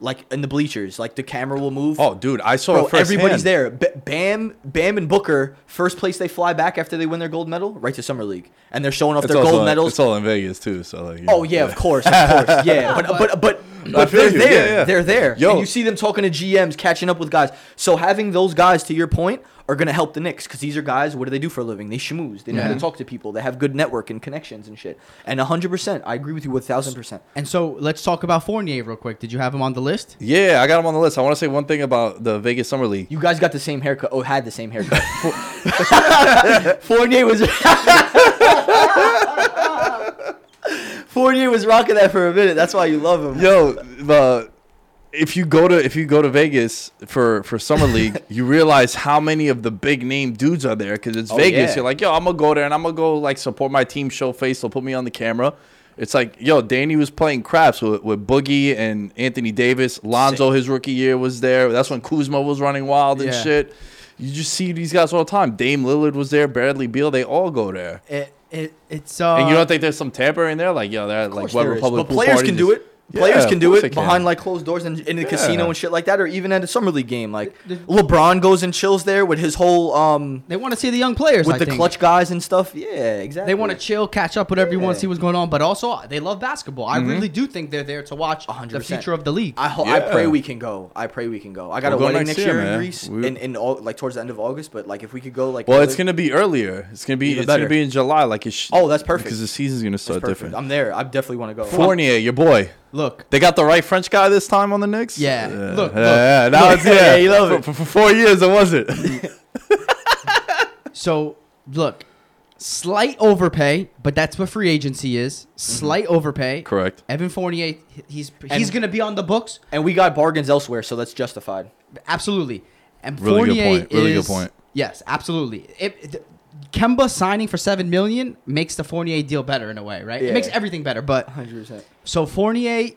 like in the bleachers. Like the camera will move. Oh, dude, I saw Bro, everybody's there. B- Bam, Bam, and Booker. First place they fly back after they win their gold medal, right to Summer League, and they're showing off It's their gold medals. It's all in Vegas too, so like. Oh know, yeah, of course, (laughs) of course, yeah. But but but but they're you, there. yeah, yeah. They're there. Yo. and you see them talking to GMs, catching up with guys. So having those guys, to your point, are gonna help the Knicks because these are guys. What do they do for a living? They schmooze. They know how to talk to people. They have good network and connections and shit. And hundred percent, I agree with you. One thousand percent. And so let's talk about Fournier real quick. Did you have him on the list? Yeah, I got him on the list. I want to say one thing about the Vegas Summer League. You guys got the same haircut. Oh, had the same haircut. (laughs) (laughs) Fournier was. (laughs) Fournier was rocking that for a minute. That's why you love him. Yo, the if you go to if you go to Vegas for for summer league, (laughs) you realize how many of the big name dudes are there because it's Oh, Vegas. yeah. You're like, yo, I'm gonna go there and I'm gonna go like support my team, show face. They'll put me on the camera. It's like, yo, Danny was playing craps with, with Boogie and Anthony Davis. Lonzo, his rookie year, was there. That's when Kuzma was running wild and Yeah. shit. You just see these guys all the time. Dame Lillard was there. Bradley Beal. They all go there. It, it it's uh and you don't think there's some tampering there? Like, yo, they're Of like what there is. Republic But players can do it. Yeah, Players of can do it can. behind like closed doors and in a casino and shit like that, or even at a summer league game. Like The- LeBron goes and chills there with his whole um they want to see the young players with I the think. clutch guys and stuff. Yeah, exactly. They want to chill, catch up with everyone, Yeah. see what's going on, but also they love basketball. I really do think they're there to watch the 100%. future of the league. I ho- I pray we can go. I pray we can go. I got We'll a go wedding next next year, year, in man. Greece We- in in all, like towards the end of August. But like if we could go like Well, early- it's gonna be earlier. It's gonna be Even it's gonna be in July, like it. Sh- Oh, that's perfect. Because the season's gonna start different. I'm there. I definitely want to go. Fournier, your boy. Look, They got the right French guy this time on the Knicks. Yeah. yeah. Look, yeah, look. yeah. Now Look. it's yeah. Yeah, you love for, it. For, for four years, it wasn't. (laughs) so look, Slight overpay, but that's what free agency is. Mm-hmm. Slight overpay. Correct. Evan Fournier, he's he's And- gonna be on the books. And we got bargains elsewhere, so that's justified. Absolutely. And Really good Fournier point. Really good point. Yes, absolutely. It, it- Kemba signing for seven million makes the Fournier deal better in a way, right? Yeah. It makes everything better. But 100%. So Fournier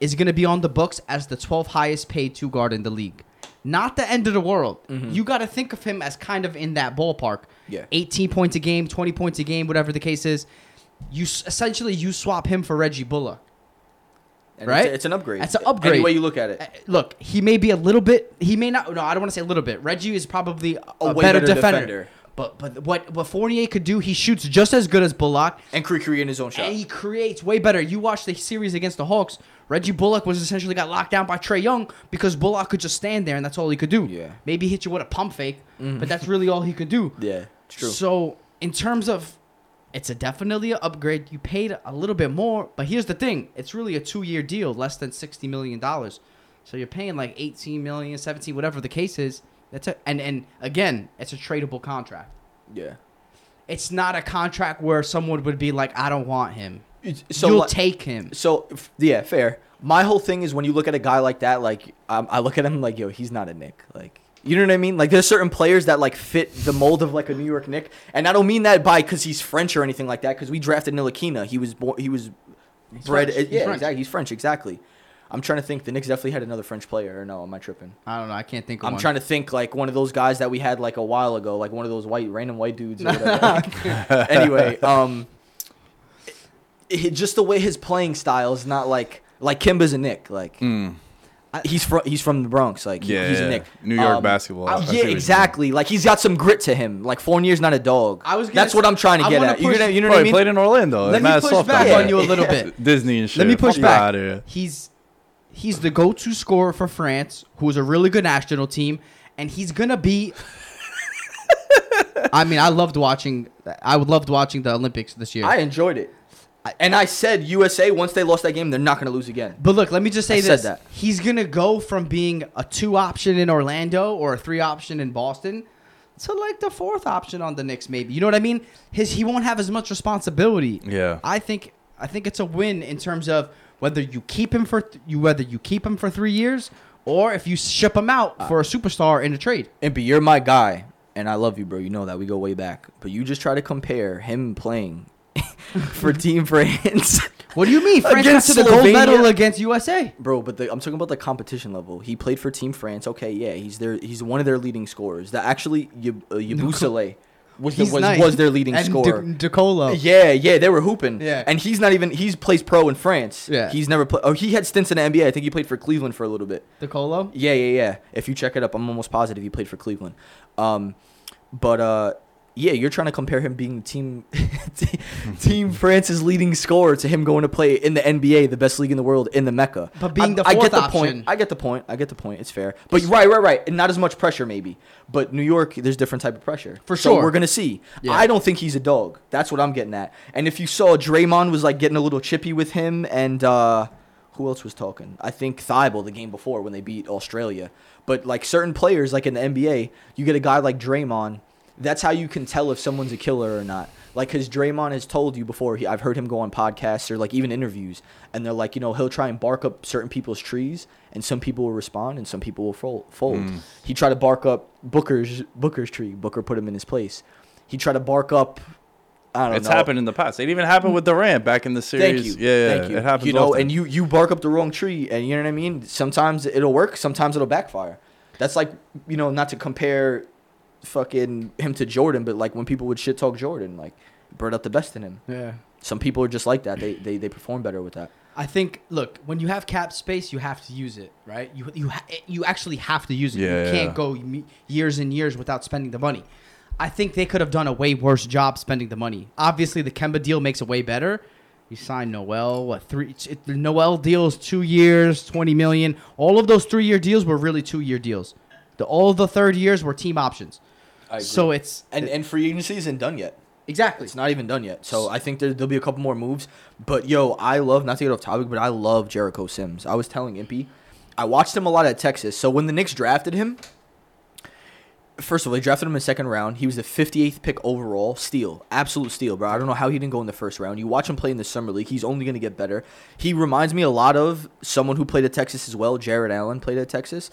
is going to be on the books as the 12th highest paid two guard in the league. Not the end of the world. You got to think of him as kind of in that ballpark. Mm-hmm. Yeah. 18 points a game, 20 points a game, whatever the case is. You essentially you swap him for Reggie Bullock. And Right? It's, it's an upgrade. It's an upgrade. Any way you look at Uh, it. Look, he may be a little bit. He may not. No, I don't want to say a little bit. Reggie is probably a, A way better, better defender. defender. But but what what Fournier could do, he shoots just as good as Bullock, And cre- creating his own shot. and he creates way better. You watch the series against the Hawks. Reggie Bullock was essentially got locked down by Trae Young because Bullock could just stand there and that's all he could do. Yeah. Maybe hit you with a pump fake, mm. but that's really all he could do. (laughs) yeah, it's true. So in terms of, it's a definitely an upgrade. You paid a little bit more, but here's the thing: it's really a two-year deal, less than sixty million dollars. So you're paying like 18 million, 17, whatever the case is. That's a, and and again, it's a tradable contract. yeah. It's not a contract where someone would be like, I don't want him. It's- So You'll like- take him. So f- yeah, fair. My whole thing is when you look at a guy like that, like um, I look at him like, yo, he's not a Knick. Like, you know what I mean? Like, there's certain players that like fit the mold of like a New York Knick, and I don't mean that by because he's French or anything like that. Because we drafted Ntilikina, he was born, he was bred. French. He's yeah, French. exactly. He's French, exactly. I'm trying to think. The Knicks definitely had another French player. Or no, am I tripping? I don't know. I can't think of I'm one. trying to think like one of those guys that we had like a while ago, like one of those white random white dudes. Or whatever. (laughs) (laughs) anyway, um, it, it- just the way his playing style is not like like Kemba's a Knick. Like he's from he's from the Bronx. Like he-. Yeah, he's yeah. a Knick. New York basketball. I see what yeah, exactly. Like he's got some grit to him. Like Fournier's not a dog. I was gonna That's what I'm trying to I get wanna at. You push- gonna, you know Bro, what I he mean? played in Orlando. Let me push soft back guy. on you a little (laughs) bit. Disney and shit. Let me push Fuck back. outta here. He's he's the go-to scorer for France, who's a really good national team, and he's gonna be. (laughs) I mean, I loved watching. I would loved watching the Olympics this year. I enjoyed it. And I said USA once they lost that game, they're not gonna lose again. but look, let me just say I said this: that. he's gonna go from being a two option in Orlando or a three option in Boston to like the fourth option on the Knicks, maybe. You know what I mean? His he won't have as much responsibility. Yeah. I think I think it's a win in terms of whether you keep him for th- you whether you keep him for three years or if you ship him out for a superstar in a trade. Impy, you're my guy, and I love you, bro. You know that we go way back. But you just try to compare him playing (laughs) for (laughs) Team France, What do you mean? (laughs) France got Against to the gold medal against USA. bro. But the, I'm talking about the competition level. He played for Team France. Okay, yeah, he's their he's one of their leading scorers. That actually, uh, Yabusele was the, He's was, nice. was their leading and scorer. De- DeColo. Yeah, yeah, they were hooping. Yeah. and he's not even he's plays pro in France. Yeah. he's never played. Oh, he had stints in the NBA. I think he played for Cleveland for a little bit. DeColo. Yeah, yeah, yeah. If you check it up, I'm almost positive he played for Cleveland. Um, but uh, yeah, you're trying to compare him being team (laughs) Team France's leading scorer to him going to play in the NBA, the best league in the world, in the Mecca. But being the I, I get the option. point. I get the point. I get the point. It's fair. But right, right, right. And not as much pressure, maybe. But New York, there's different type of pressure. For So sure. we're gonna see. Yeah. I don't think he's a dog. That's what I'm getting at. And if you saw Draymond was like getting a little chippy with him, and uh, who else was talking? I think Thibault the game before when they beat Australia. But like certain players, like in the NBA, you get a guy like Draymond. That's how you can tell if someone's a killer or not. Like, cause Draymond has told you before. He, I've heard him go on podcasts or like even interviews, and they're like, you know, he'll try and bark up certain people's trees, and some people will respond, and some people will fold. fold. He tried to bark up Booker's Booker's tree. Booker put him in his place. He tried to bark up. I don't know. It's know. happened in the past. It even happened with Durant back in the series. Thank you. Yeah, yeah, Thank you. it happens. You know, often. and you you bark up the wrong tree, and you know what I mean. Sometimes it'll work. Sometimes it'll backfire. That's like you know, not to compare, fucking him to Jordan, but like when people would shit talk Jordan, like brought out the best in him. Yeah. Some people are just like that. They they they perform better with that. I think look, when you have cap space, you have to use it, right? You you ha- you actually have to use it. Yeah, you yeah. can't go years and years without spending the money. I think they could have done a way worse job spending the money. Obviously, the Kemba deal makes it way better. You signed Noel, what three? It, the Noel deals two years, twenty million. All of those three-year deals were really two-year deals. The all of the third years were team options. So it's and and free agency isn't done yet. exactly. It's not even done yet. So I think there, there'll be a couple more moves. But yo, I love not to get off topic, but I love Jericho Sims. I was telling Impy, I watched him a lot at Texas. So when the Knicks drafted him, First of all, they drafted him in the second round. He was the 58th pick overall. Steal. Absolute steal, bro. I don't know how he didn't go in the first round. You watch him play in the Summer League, he's only going to get better. He reminds me a lot of someone who played at Texas as well. Jarrett Allen played at Texas.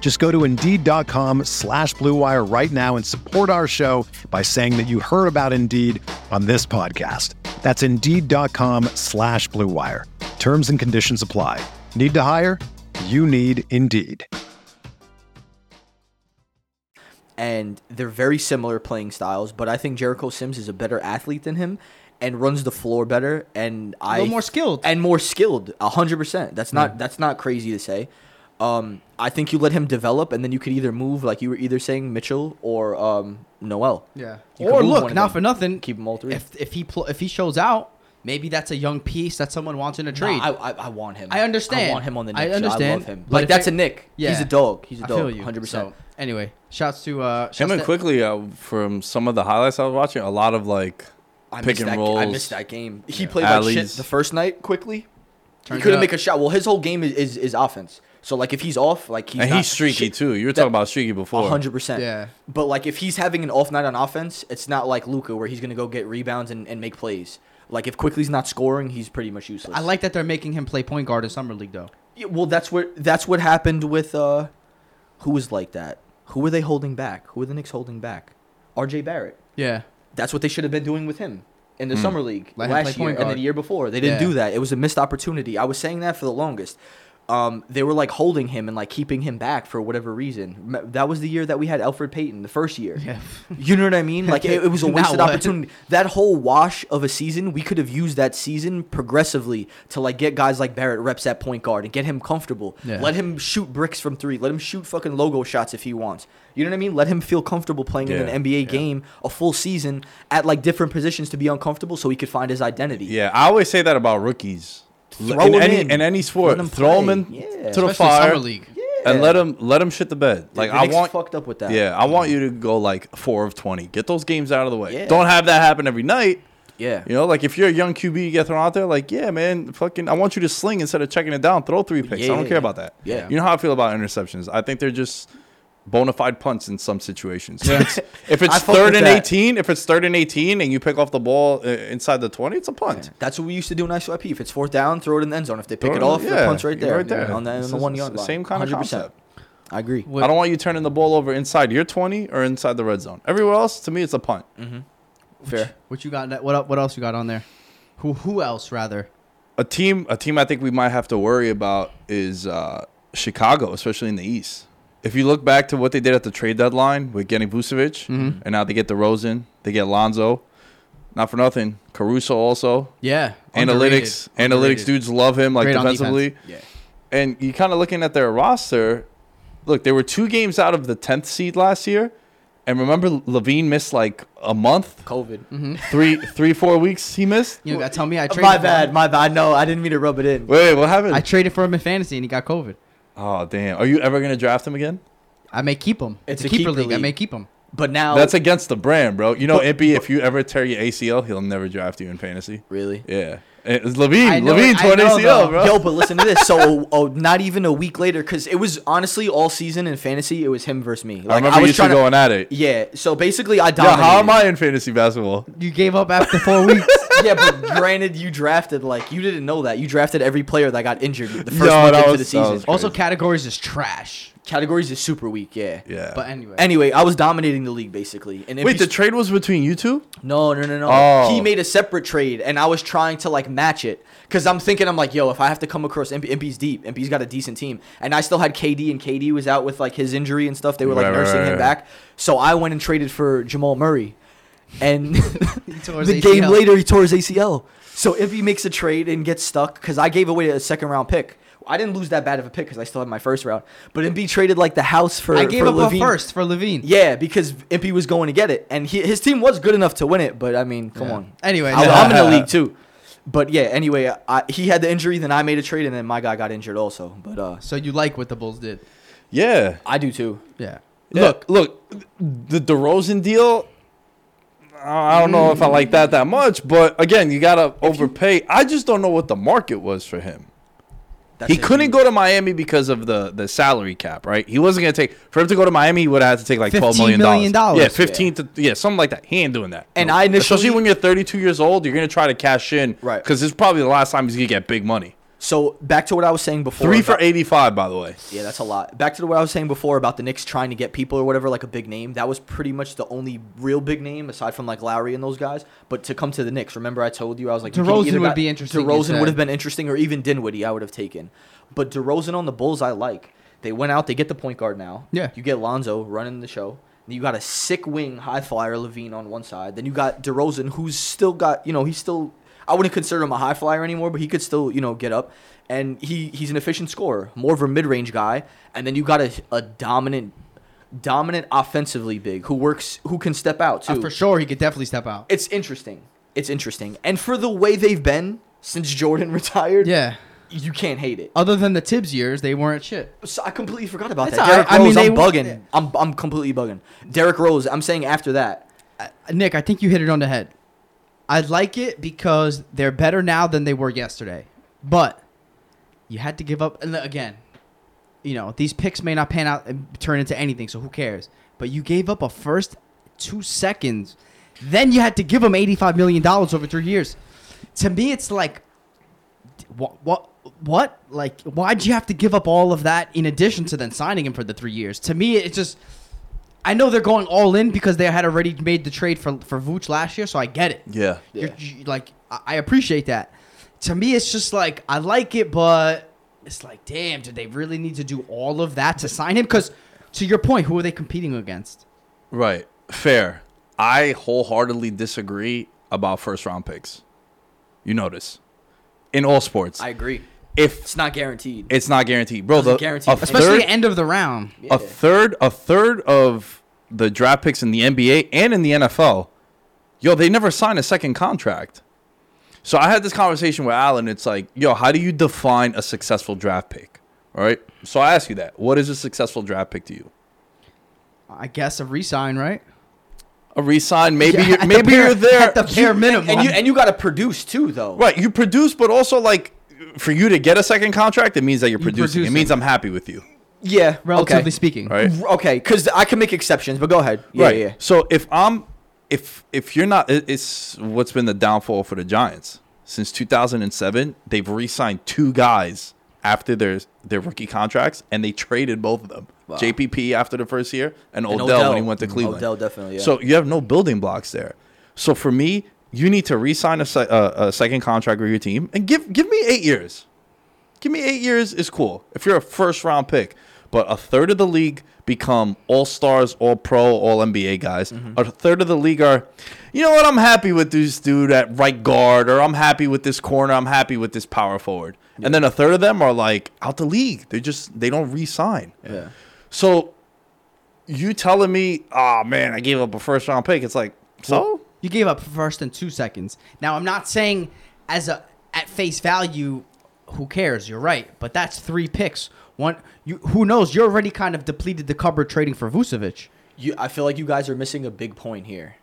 Just go to Indeed.com slash Blue Wire right now and support our show by saying that you heard about Indeed on this podcast. That's Indeed.com slash Blue Wire. Terms and conditions apply. Need to hire? You need Indeed. and they're very similar playing styles. But I think Jericho Sims is a better athlete than him and runs the floor better. And I little more skilled. and more skilled. a hundred percent. That's not that's not crazy to say. Um, I think you let him develop, and then you could either move, like you were either saying Mitchell or um, Noel. Yeah. You Or look, not for nothing. Keep 'em all three. If if he pl- if he shows out, maybe that's a young piece that someone wants in a trade. Nah, I, I I want him. I understand. I want him on the I Knicks. I understand, love him. but Like that's it- a Knick. Yeah. He's a dog. He's a dog. feel you. Hundred percent. So, anyway, shouts to uh, Him and to- Quickley uh, from some of the highlights I was watching, a lot of like I pick and that, rolls. I missed that game. He played like shit the first night Quickley. Turns he couldn't make a shot. Well, his whole game is, is, is offense. So like if he's off, like he's and not he's streaky shit- too. You were that- talking about streaky before. hundred percent. Yeah. But like if he's having an off night on offense, it's not like Luka where he's gonna go get rebounds and, and make plays. Like if Quickley's not scoring, he's pretty much useless. I like that they're making him play point guard in summer league though. Yeah, well, that's what that's what happened with uh, who was like that. Who were they holding back? Who were the Knicks holding back? R.J. Barrett. Yeah. That's what they should have been doing with him in the summer league. Let last year point and the year before. They didn't Yeah. do that. It was a missed opportunity. I was saying that for the longest. Um, they were like holding him and like keeping him back for whatever reason. That was the year that we had Elfrid Payton, the first year. Yeah. You know what I mean? Like it, it was a (laughs) wasted opportunity. That whole wash of a season, we could have used that season progressively to like get guys like Barrett reps at point guard and get him comfortable. Yeah. Let him shoot bricks from three. Let him shoot fucking logo shots if he wants. You know what I mean? Let him feel comfortable playing in an NBA game a full season at like different positions to be uncomfortable so he could find his identity. Yeah, I always say that about rookies. L- Throw in 'em any in. in any sport, Let 'em throw them play. in Yeah. to the Especially fire summer league. and let them let them shit the bed. Like the I want fucked up with that. Yeah, I want you to go like four of twenty. Get those games out of the way. Yeah. Don't have that happen every night. Yeah. You know, like if you're a young QB, you get thrown out there. Like, yeah, man, fucking, I want you to sling instead of checking it down. Throw three picks. Yeah, I don't yeah, care yeah. about that. Yeah. You know how I feel about interceptions. I think they're just bona fide punts in some situations. If it's, if it's (laughs) third and that. eighteen, if it's third and eighteen, and you pick off the ball uh, inside the twenty, it's a punt. That's what we used to do in ISOIP. If it's fourth down, throw it in the end zone. If they pick Throw it it in- off, the yeah, punt's right there. right there. On the, on the the- one yard line. same kind of 100%. concept. I agree. What- I don't want you turning the ball over inside your twenty or inside the red zone. Everywhere else, to me, it's a punt. Fair. What you got? What el- what else you got on there? Who who else rather? A team, a team, I think we might have to worry about is uh, Chicago, especially in the East. If you look back to what they did at the trade deadline with getting Vucevic, Mm-hmm. and now they get DeRozan, they get Lonzo. Not for nothing, Caruso also. Yeah. Analytics, underrated, analytics underrated. dudes love him like Great defensively. defense. And you kind of looking at their roster. Look, they were two games out of the tenth seed last year, and remember LaVine missed like a month, COVID. (laughs) three, three, four weeks. He missed. You got to tell me I traded. My bad. him. My bad. No, I didn't mean to rub it in. Wait, what happened? I traded for him in fantasy and he got COVID. Oh damn! Are you ever gonna draft him again? I may keep him. It's It's, a a keeper, keeper league. I may keep him. But now That's against the brand, bro. You know, But- Impy, if you ever tear your ACL, he'll never draft you in fantasy. really. Yeah, it's LaVine. Know LaVine it- I torn know, ACL, though. bro. Yo, but listen to this. So, oh, not even a week later, because it was honestly all season in fantasy, it was him versus me. Like, I remember was you two trying to- going at it. Yeah. So basically, I Yeah, dominated. how am I in fantasy basketball? You gave up after four (laughs) weeks. Yeah, but granted, you drafted like you didn't know that. You drafted every player that got injured the first Yo, month that into was- the season. Also, categories is trash. Categories is super weak. Yeah. Yeah. But anyway, Anyway, I was dominating the league basically. And Wait, the st- trade was between you two? No, no, no, no. Oh. He made a separate trade, and I was trying to like match it because I'm thinking I'm like, yo, if I have to come across MP, MP's deep, MP's got a decent team, and I still had KD, and KD was out with like his injury and stuff. They were like Right, right, nursing right, him right. back, so I went and traded for Jamal Murray, and (laughs) tore his the game ACL. later he tore his ACL. So if he makes a trade and gets stuck, because I gave away a second round pick. I didn't lose that bad of a pick because I still had my first round. But MB traded like the house for. I gave for up LaVine. a first for LaVine. Yeah, because Impy was going to get it, and he, his team was good enough to win it. But I mean, come Yeah. on. Anyway, I, no. I'm in the (laughs) league too. But yeah, anyway, I, he had the injury, then I made a trade, and then my guy got injured also. But uh, So you like what the Bulls did? Yeah. I do too. Yeah. Look, look, the DeRozan deal. I don't know if I like that that much, but again, you gotta overpay. I just don't know what the market was for him. That's he couldn't go to Miami because of the the salary cap, right? He wasn't gonna take for him to go to Miami. He would have had to take like twelve million $15 million. Yeah, fifteen to yeah, something like that. He ain't doing that. And I initially- especially when you're 32 years old, you're gonna try to cash in, Right. Because this is probably the last time he's gonna get big money. So back to what I was saying before. Three for 85, by the way. Yeah, that's a lot. Back to what I was saying before about the Knicks trying to get people or whatever, like a big name. That was pretty much the only real big name aside from like Lowry and those guys. But to come to the Knicks, remember I told you I was like, you could DeRozan either would got- be interesting, you DeRozan would have been interesting, or even Dinwiddie I would have taken. But DeRozan on the Bulls, I like. They went out, they get the point guard now. Yeah. You get Lonzo running the show. You got a sick wing high flyer LaVine on one side. Then you got DeRozan, who's still got, you know, he's still. I wouldn't consider him a high flyer anymore, but he could still, you know, get up. And he he's an efficient scorer, more of a mid range guy. And then you got a, a dominant, dominant offensively big who works, who can step out too. Uh, for sure, he could definitely step out. It's interesting. It's interesting. And for the way they've been since Jordan (laughs) retired, Yeah. you can't hate it. Other than the Thibs years, they weren't shit. So I completely forgot about that. right. Derrick I mean, Rose, I'm bugging. I'm I'm completely bugging. Derrick Rose, I'm saying after that. Uh, Nick, I think you hit it on the head. I like it because they're better now than they were yesterday. But you had to give up. And again, you know, these picks may not pan out and turn into anything, so who cares? But you gave up a first two seconds. Then you had to give them $85 million over three years. To me, it's like, what? What? What? Like, why'd you have to give up all of that in addition to then signing him for the three years? To me, it's just. I know they're going all in because they had already made the trade for for Vooch last year, so I get it. Yeah. You're, you- like I I appreciate that. To me, it's just like I like it, but it's like, damn, did they really need to do all of that to sign him? Because to your point, who are they competing against? Right. Fair. I wholeheartedly disagree about first round picks. You notice. In all sports. I agree. If It's not guaranteed. it's not guaranteed. Bro, Doesn't the, guarantee- a Especially third, end of the round. a third a third of the draft picks in the NBA and in the NFL, yo, they never sign a second contract. So I had this conversation with Alan. It's like, yo, how do you define a successful draft pick? All right. So I ask you that. What is a successful draft pick to you? I guess a resign, right? A resign, maybe Yeah, (laughs) you're, at the maybe bare- you're there. at the bare minimum. and you and you got to produce too, though. Right, you produce, but also like for you to get a second contract, it means that you're producing. It producing. means I'm happy with you. Yeah. Relatively okay. speaking. Right. Okay, because I can make exceptions, but go ahead. Yeah, right. yeah. So if I'm, if if you're not, it- it's what's been the downfall for the Giants since 2007. They've re-signed two guys after their their rookie contracts, and they traded both of them. Wow. JPP after the first year, and, And Odell, when he went to Mhm. Cleveland. Odell definitely. Yeah. So you have no building blocks there. So for me, you need to re-sign a, se- a, a second contract with your team and give give me eight years. Give me eight years is cool if you're a first round pick. But a third of the league become all stars, all pro, all NBA guys. Mm-hmm. A third of the league are, you know what? I'm happy with this dude at right guard, or I'm happy with this corner. I'm happy with this power forward. And then a third of them are like out the league. They just they don't re-sign. yeah. So you telling me, oh man, I gave up a first round pick? It's like so. You gave up first and two seconds. Now I'm not saying as a at face value, who cares? You're right, but that's three picks. One, you who knows? You're already kind of depleted the cupboard trading for Vucevic. You, I feel like you guys are missing a big point here.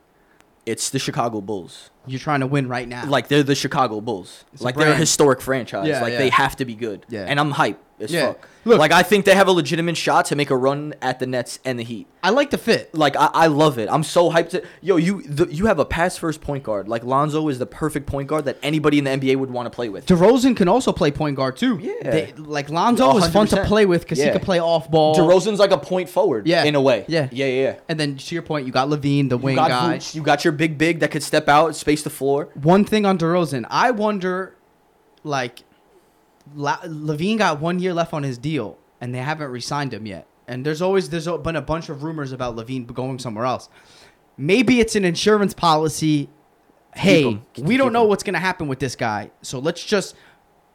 It's the Chicago Bulls. You're trying to win right now. Like they're the Chicago Bulls. It's a like they're a brand. historic franchise. Yeah, like yeah. they have to be good. Yeah. And I'm hype. As Yeah. fuck. Look- like I think they have a legitimate shot to make a run at the Nets and the Heat. I like the fit. Like I, I love it. I'm so hyped. To, yo, you the, you have a pass first point guard. Like Lonzo is the perfect point guard that anybody in the NBA would want to play with. DeRozan can also play point guard too. Yeah. They, like Lonzo is fun to play with because he Yeah. can play off ball. DeRozan's like a point forward. Yeah. in a way. Yeah. yeah, yeah. yeah. And then to your point, you got LaVine, the You wing guy. Vooch, you got your big big that could step out, space the floor. One thing on DeRozan, I wonder, like, La- LaVine got one year left on his deal, and they haven't re-signed him yet. And there's always there's been a bunch of rumors about LaVine going somewhere else. Maybe it's an insurance policy. Hey, him. we don't know him. what's gonna happen with this guy, so let's just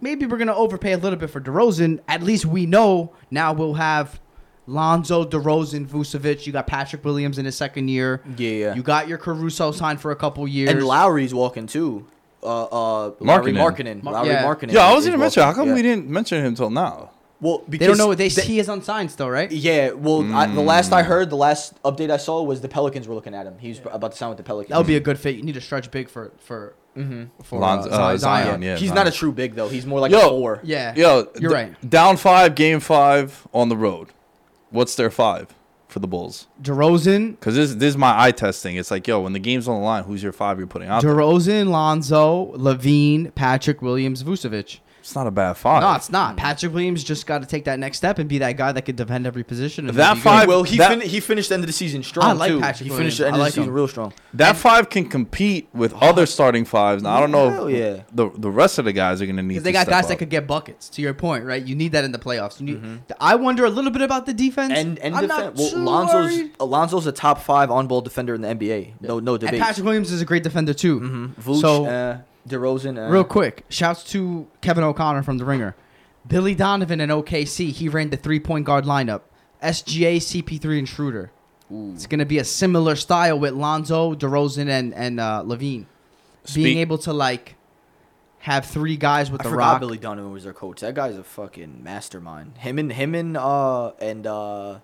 maybe we're gonna overpay a little bit for DeRozan. At least we know now we'll have Lonzo, DeRozan, Vucevic. You got Patrick Williams in his second year. Yeah, yeah. You got your Caruso signed for a couple years. And Lowry's walking too. Uh, uh, Markkanen. Lowry Markkanen. Mar- Lowry yeah. Markkanen Yeah, I was is gonna mention. How come yeah. we didn't mention him till now? Well, because They don't know. They, they- he is unsigned still, right? Yeah, well, I, the last I heard, the last update I saw was the Pelicans were looking at him. He's about to sign with the Pelicans. That would be a good fit. You need to stretch big for for for Lonzo- uh, uh, Zion. Zion, yeah. He's Zion. not a true big though. He's more like Yo. a four. Yeah, Yo, you're d- right. Down five, game five on the road. What's their five for the Bulls? DeRozan, Because this this is my eye testing. It's like, yo, when the game's on the line, who's your five you're putting out? DeRozan, Lonzo, LaVine, Patrick Williams, Vucevic. It's not a bad five. No, it's not. Patrick Williams just got to take that next step and be that guy that could defend every position. And That five- Well, he That- fin- he finished the end of the season strong I like too. Patrick he finished Williams. the end I of like the season him. real strong. that five can compete with other starting fives. Now I don't know. Hell if yeah. The the rest of the guys are gonna need. Because they got step guys up. that could get buckets. To your point, right? You need that in the playoffs. You need. I wonder a little bit about the defense. And and I'm defen- not well, too Lonzo's worried. Alonzo's a top five on ball defender in the NBA. No no debate. And debate. Patrick Williams is a great defender too. Vooch, so uh, DeRozan. Uh, Real quick, shouts to Kevin O'Connor from The Ringer. Billy Donovan in OKC, he ran the three point guard lineup. SGA, CP3, and Schroeder. It's going to be a similar style with Lonzo, DeRozan, and, and uh, LaVine. Being able to, like, have three guys with I the forgot rock. Billy Donovan was their coach. That guy's a fucking mastermind. Him and him and uh and uh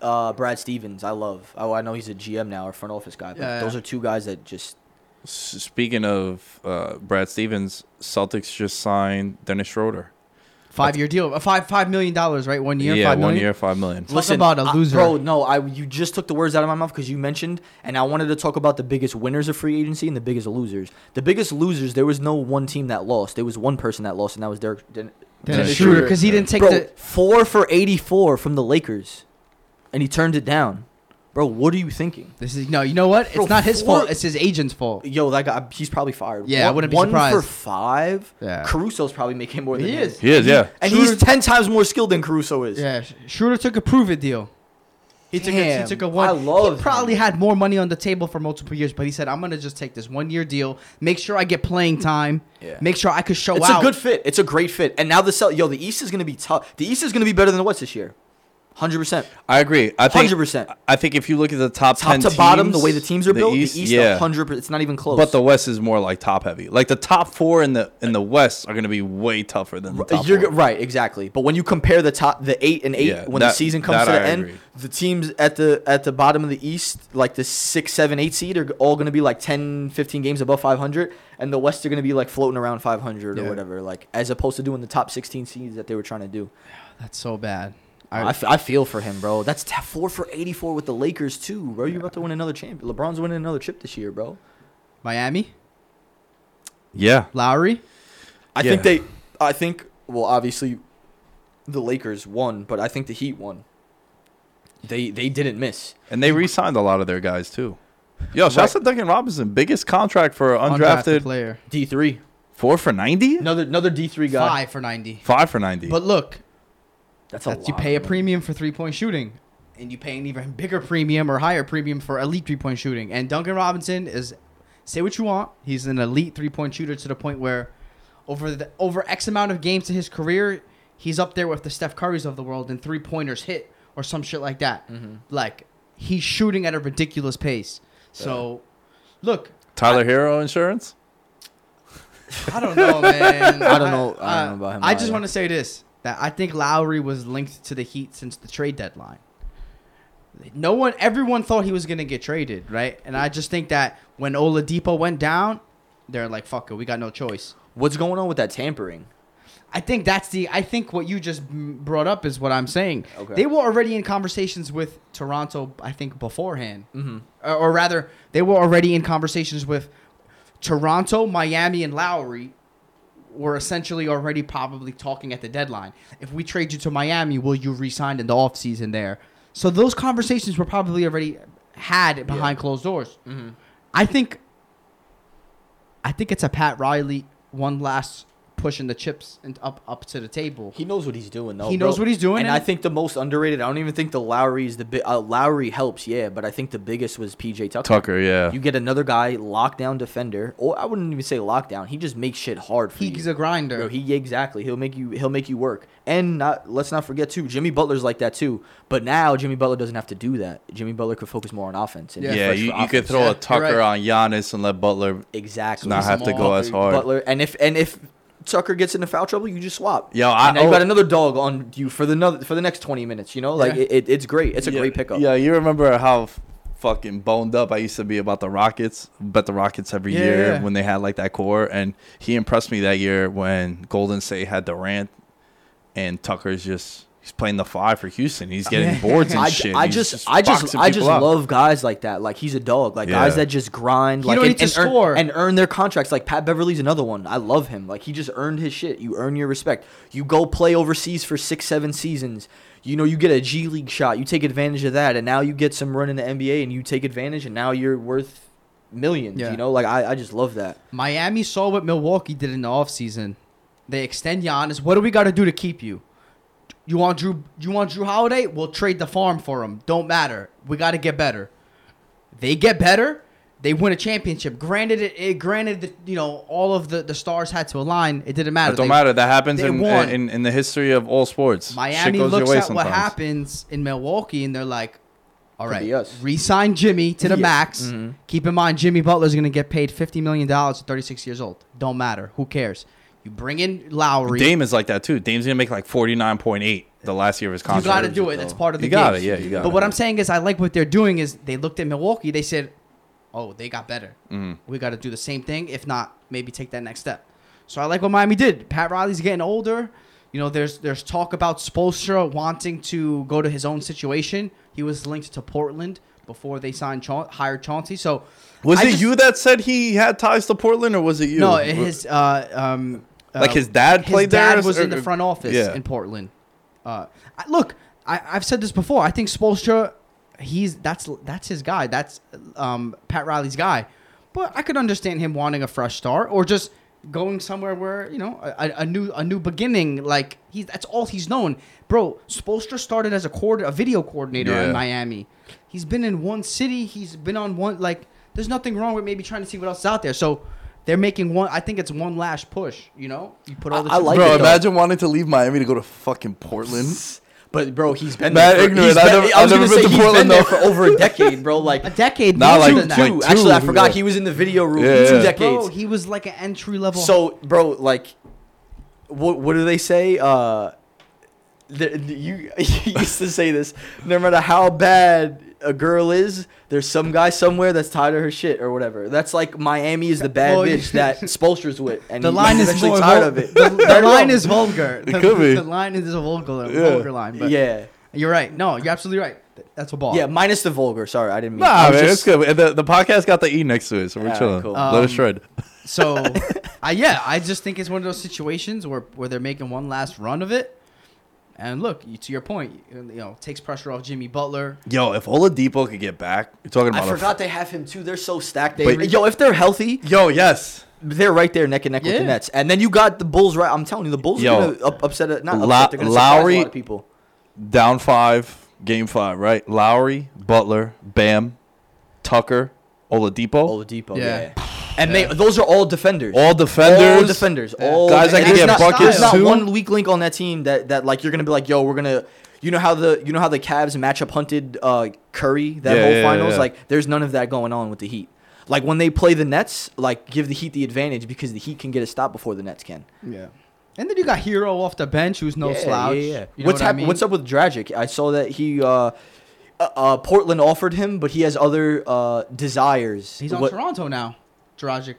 uh Brad Stevens. I love. Oh, I know he's a GM now or front office guy. But Yeah, those yeah. are two guys that just S- Speaking of uh, Brad Stevens, Celtics just signed Dennis Schroeder. Five year deal. Uh, Five $5 million, dollars, right? One year, yeah, five one million? year, five million. Talk about a I- loser. bro. No, I you just took the words out of my mouth because you mentioned, and I wanted to talk about the biggest winners of free agency and the biggest losers. The biggest losers, there was no one team that lost. There was one person that lost, and that was Derek Den- Dennis Dennis Schroeder, Schroeder. because he didn't take Bro, the. four for eighty-four from the Lakers, and he turned it down. Bro, what are you thinking? This is no, you know what? It's Bro, not his four- fault. It's his agent's fault. Yo, that guy, he's probably fired. Yeah, I One- wouldn't be one surprised. for five. Yeah. Caruso's probably making more than He him. is. He is, yeah. and he's Schroeder- ten times more skilled than Caruso is. Yeah, Sch- Schroeder took a prove it deal. He took a, he took a one. I love he probably him. had more money on the table for multiple years, but he said, "I'm gonna just take this one year deal. Make sure I get playing time. Yeah. Make sure I could show It's out." a good fit. It's a great fit. And now the Cel- yo, the East is gonna be tough. The East is gonna be better than the West this year. Hundred percent. I agree. I think 100%. I think if you look at the top, Top 10 to bottom, the way the teams are built, East, the East, yeah. hundred percent. It's not even close. But the West is more like top heavy. Like the top four in the in the West are going to be way tougher than the top You're four. right, exactly. But when you compare the top, the eight and eight, Yeah, when that- the season comes to the I end, agree. the teams at the at the bottom of the East, like the six, seven, eight seed, are all going to be like 10, 15 games above 500, and the West are going to be like floating around 500 Yeah. or whatever. Like as opposed to doing the top 16 seeds that they were trying to do. That's so bad. I, f- I feel for him, bro. That's t- four for 84 with the Lakers too, bro. You're about to win another champ. LeBron's winning another chip this year, bro. Miami, Yeah. Lowry. I Yeah. think they. I think. Well, obviously, the Lakers won, but I think the Heat won. They they didn't miss. And they re-signed a lot of their guys too. Yo, shouts to Duncan Robinson. Biggest contract for an Undrafted undrafted. player. D three. Four for 90? Another another D three guy. Five for ninety. Five for 90. But look, That's a that's you pay a premium for three point shooting, and you pay an even bigger premium or higher premium for elite three point shooting. And Duncan Robinson is, say what you want, he's an elite three point shooter to the point where, over the over X amount of games to his career, he's up there with the Steph Currys of the world in three pointers hit or some shit like that. Mm-hmm. Like he's shooting at a ridiculous pace. So, look, Tyler Herro insurance? I don't know, man. (laughs) I don't know- I don't know about him I just want to say this: that I think Lowry was linked to the Heat since the trade deadline. No one, everyone thought he was gonna get traded, right? And I just think that when Oladipo went down, they're like, "Fuck it, we got no choice." What's going on with that tampering? I think that's the. I think what you just brought up is what I'm saying. Okay. They were already in conversations with Toronto. I think beforehand, mm-hmm. or, or rather, they were already in conversations with Toronto, Miami, and Lowry. Were essentially already probably talking at the deadline. If we trade you to Miami, will you resign in the offseason there? So those conversations were probably already had behind closed doors. Mm-hmm. I think I think it's a Pat Riley one last pushing the chips and up up to the table. He knows what he's doing, though. He bro. knows what he's doing, and, and- I think the most underrated. I don't even think the Lowry is the big. Uh, Lowry helps, yeah, but I think the biggest was PJ Tucker. Tucker, yeah. You get another guy, lockdown defender, or I wouldn't even say lockdown. He just makes shit hard for you. He's a grinder. Bro, he exactly. He'll make you. He'll make you work. And not let's not forget too. Jimmy Butler's like that too. But now Jimmy Butler doesn't have to do that. Jimmy Butler could focus more on offense. And Yeah. yeah, you, for you could throw Yeah, a Tucker right. on Giannis and let Butler exactly. not have to go as hard. Butler, and if and if Tucker gets into foul trouble, you just swap. Yo, I- and now you oh- got another dog on you for the another, for the next twenty minutes. You know, like Yeah. it, it, it's great. It's a yeah, great pickup. Yeah, you remember how f- fucking boned up I used to be about the Rockets, bet the Rockets every Yeah, year yeah. when they had like that core, and he impressed me that year when Golden State had Durant, and Tucker's just he's playing the five for Houston. He's (laughs) getting boards and I, shit. I He's just, I just, I just people out. love guys like that. Like he's a dog. Like guys that just grind. He like don't and, need and earn- score. and earn their contracts. Like Pat Beverley's another one. I love him. Like he just earned his shit. You earn your respect. You go play overseas for six, seven seasons. You know, you get a G League shot. You take advantage of that, and now you get some run in the NBA, and you take advantage, and now you're worth millions. Yeah. You know, like I, I just love that. Miami saw what Milwaukee did in the offseason. They extend Giannis. What do we got to do to keep you? You want Jrue? You want Jrue Holiday? We'll trade the farm for him. Don't matter. We got to get better. They get better. They win a championship. Granted, it, it granted that you know all of the, the stars had to align. It didn't matter. It don't They- matter. That happens they in, won. in in the history of all sports. Miami Shit goes your looks way at what happens in Milwaukee and they're like, all right. Could right, be us. re-sign Jimmy to the Yeah. max. Mhm. Keep in mind, Jimmy Butler's going to get paid $50 million at 36 years old. Don't matter. Who cares? You bring in Lowry. Dame is like that too. Dame's gonna make like forty nine point eight the last year of his contract. you got to do it. That's part of the You got it, yeah, you got But it. what I'm saying is, I like what they're doing is they looked at Milwaukee. They said, oh, they got better. Mm-hmm. We got to do the same thing. If not, maybe take that next step. So I like what Miami did. Pat Riley's getting older. You know, there's there's talk about Spoelstra wanting to go to his own situation. He was linked to Portland before they signed Chaun- hired Chauncey. So Was I it just- you that said he had ties to Portland, or was it you? No, his uh, um, Like his dad his played there dad or- was in the front office yeah. in Portland. Uh, I, look, I, I've said this before. I think Spoelstra, he's that's that's his guy. That's um, Pat Riley's guy. But I could understand him wanting a fresh start or just going somewhere where you know a, a new a new beginning. Like he's that's all he's known, bro. Spoelstra started as a coord a video coordinator Yeah. in Miami. He's been in one city. He's been on one like. There's nothing wrong with maybe trying to see what else is out there. So. They're making one. I think it's one last push. You know, you put all the I- I like Bro, it, though. imagine wanting to leave Miami to go to fucking Portland. (laughs) But bro, he's been Mad there. For, ignorant. he's I've never- I I've was never gonna been say to he's Portland, been there though. for over a decade, bro. (laughs) Like a decade. Nah, more like- than that. like two. two, Actually, I forgot like- he was in the video room. Yeah, two yeah. decades. Bro, he was like an entry level. So, bro, like, what what do they say? Uh, the, the- you, (laughs) you used to say this. No matter how bad a girl is, there's some guy somewhere that's tired of her shit or whatever. That's like Miami is the bad Well, bitch that (laughs) Spolster's with, and the line he's is eventually more tired vul- of it. The, the line is vulgar. The, could be. the line is a vulgar, Yeah. vulgar line. But yeah, you're right. No, you're absolutely right. That's a ball. yeah, minus the vulgar. Sorry, I didn't mean. Nah, man, just- it's good. The, the podcast got the E next to it, so we're Alright, chilling. cool. Let us Um, shred. So, (laughs) I yeah, I just think it's one of those situations where where they're making one last run of it. And look, to your point, you know, takes pressure off Jimmy Butler. Yo, if Oladipo could get back, you're talking I about. a- forgot they have him too. They're so stacked. They, But- yo, if they're healthy, Yo, yes. they're right there neck and neck with the Nets. And then you got the Bulls right. I'm telling you, the Bulls Yo. are gonna up, upset. it- Not La- upset. They're gonna surprise Lowry- a lot of people. Down five, game five, right? Lowry, Butler, Bam, Tucker, Oladipo. Oladipo, Yeah. yeah. And they those are all defenders. All defenders. All defenders. Yeah. All Guys that and can there's get not, buckets, There's not too. one weak link on that team that, that like you're gonna be like, yo, we're gonna. You know how the you know how the Cavs matchup hunted uh, Curry that Yeah, whole yeah, finals. yeah. Like, there's none of that going on with the Heat. Like when they play the Nets, like give the Heat the advantage because the Heat can get a stop before the Nets can. Yeah. And then you got Herro off the bench, who's no slouch. You know what's what I mean? What's up with Dragic? I saw that he uh, uh, uh, Portland offered him, but he has other uh, desires. He's on What- Toronto now. Dragic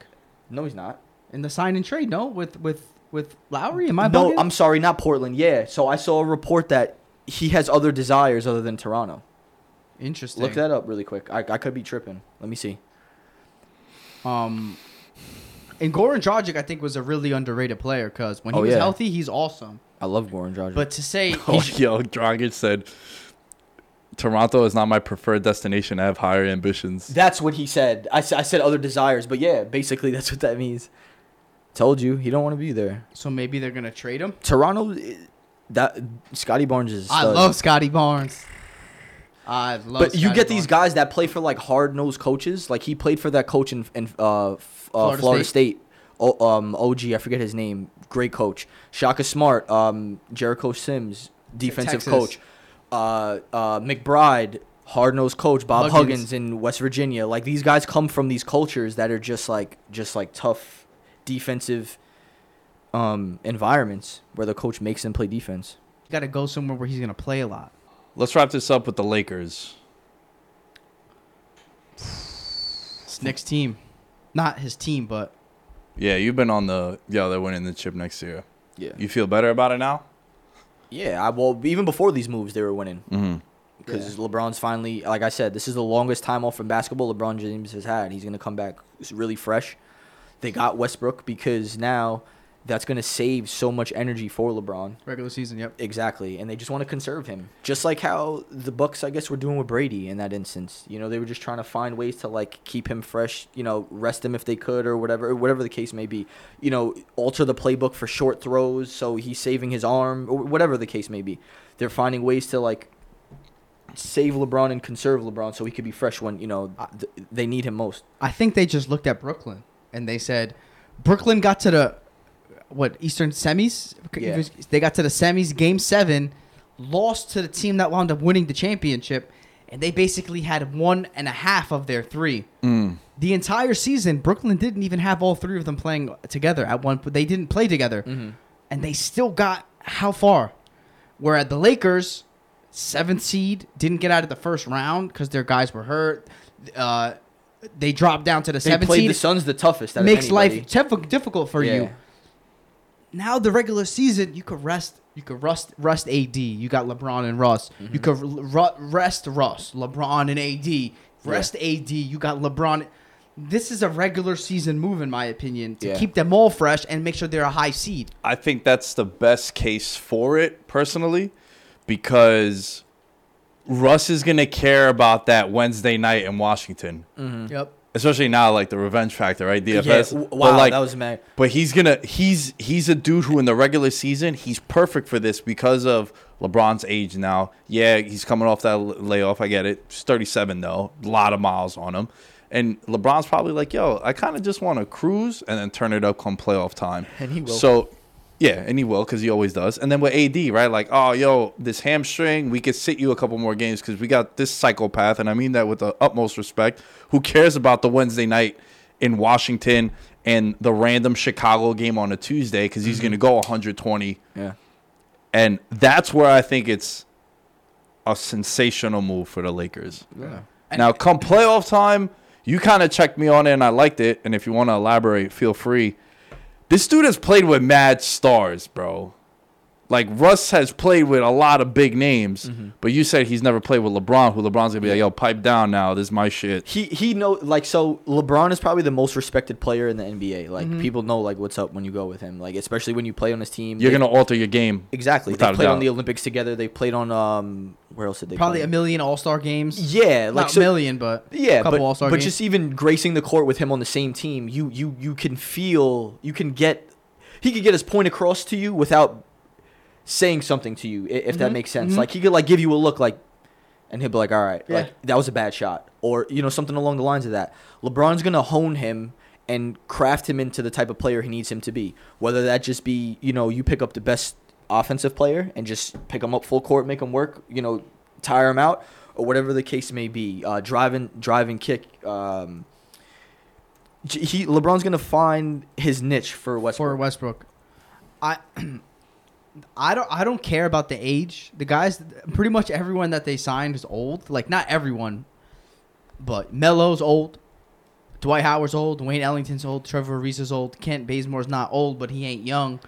No, he's not. in the sign and trade. No, with with with Lowry? Am I no, bugging? I'm sorry, not Portland. Yeah. So I saw a report that he has other desires other than Toronto. interesting. Look that up really quick. I, I could be tripping. Let me see. Um, and Goran Dragic, I think, was a really underrated player because when he Oh, was yeah. healthy, he's awesome. I love Goran Dragic. But to say (laughs) Oh, yo, Dragic said, Toronto is not my preferred destination. I have higher ambitions. that's what he said. I, I said other desires, but yeah, basically (laughs) that's what that means. Told you he don't want to be there. so maybe they're gonna trade him. Toronto, eh, that Scottie Barnes is. a I stud. love Scottie Barnes. I love. But you Scottie get these guys that play for like hard nosed coaches. Like he played for that coach in, in uh, f- uh, Florida Florida, State. State. O, um, OG, I forget his name. Great coach. Shaka Smart, um, Jericho Sims, defensive Texas. coach. Uh, uh, McBride, hard nosed coach. Bob Huggins. Huggins. in West Virginia. Like these guys come from these cultures that are just like just like tough defensive um, environments where the coach makes them play defense. You got to go somewhere where he's gonna play a lot. Let's wrap this up with the Lakers. It's Nick's team, not his team, but Yeah, you've been on the yeah They're winning the chip next year. Yeah. You feel better about it now? Yeah. I, well, even before these moves, they were winning. Mm-hmm. because LeBron's finally, like I said, this is the longest time off from basketball LeBron James has had. He's gonna come back really fresh. They got Westbrook because now that's gonna save so much energy for LeBron. regular season. Yep. Exactly, and they just want to conserve him, just like how the Bucs, I guess, were doing with Brady in that instance. You know, they were just trying to find ways to like keep him fresh. You know, rest him if they could, or whatever, or whatever the case may be. You know, alter the playbook for short throws so he's saving his arm, or whatever the case may be. They're finding ways to like save LeBron and conserve LeBron so he could be fresh when you know th- they need him most. I think they just looked at Brooklyn and they said, Brooklyn got to the what Eastern semis. Yeah. They got to the semis, game seven, lost to the team that wound up winning the championship, and they basically had one and a half of their three. Mm. The entire season, Brooklyn didn't even have all three of them playing together at one. They didn't play together, and they still got how far? Where at the Lakers, seventh seed didn't get out of the first round because their guys were hurt. Uh, they dropped down to the They seventh played seed. the Suns the toughest. makes life difficult for Yeah. you. Now the regular season, you could rest. You could rest rest AD. You got LeBron and Russ. You mm-hmm. could r- rest Russ, LeBron and AD. Rest AD. You got LeBron. This is a regular season move, in my opinion, to Yeah. keep them all fresh and make sure they're a high seed. I think that's the best case for it personally, because Russ is gonna care about that Wednesday night in Washington, mm-hmm. Yep. Especially now, like the revenge factor, right? DFS. Yeah, w- But, wow, like, that was mad. But he's gonna he's he's a dude who in the regular season he's perfect for this because of LeBron's age now. Yeah, he's coming off that layoff. I get it. He's 37 though, a lot of miles on him. And LeBron's probably like, yo, I kind of just want to cruise and then turn it up come playoff time. And he will. So, yeah, and he will because he always does. And then with AD, right? Like, oh, yo, this hamstring, we could sit you a couple more games because we got this psychopath, and I mean that with the utmost respect. Who cares about the Wednesday night in Washington and the random Chicago game on a Tuesday because he's going to mm-hmm. go 120. Yeah. And that's where I think it's a sensational move for the Lakers. Yeah. Now, come playoff time, you kind of checked me on it and I liked it. And if you want to elaborate, feel free. This dude has played with mad stars, bro. Like Russ has played with a lot of big names, but you said he's never played with LeBron. Who LeBron's gonna be like, yo, pipe down now. This is my shit. He he know like so LeBron is probably the most respected player in the NBA. Like Mm-hmm. people know like what's up when you go with him. Like especially when you play on his team. You're They- gonna alter your game. exactly. without They played on the Olympics together. They played on um where else did they Probably play? a million All Star games. Yeah, like Not so, a million, but Yeah, a couple but, All Star but games. just even gracing the court with him on the same team, you you you can feel you can get he could get his point across to you without saying something to you if that Mhm, makes sense. mhm. Like he could like give you a look like and he'll be like, "All right, Yeah. like that was a bad shot." Or you know something along the lines of that. LeBron's going to hone him and craft him into the type of player he needs him to be. Whether that just be, you know, you pick up the best offensive player and just pick him up full court, make him work, you know, tire him out, or whatever the case may be. Uh, driving, driving kick. Um, he LeBron's gonna find his niche for Westbrook. for Westbrook. I (clears throat) I don't I don't care about the age. The guys pretty much everyone that they signed is old. Like not everyone, but Melo's old. Dwight Howard's old. Wayne Ellington's old. Trevor Ariza's old. Kent Bazemore's not old, but he ain't young.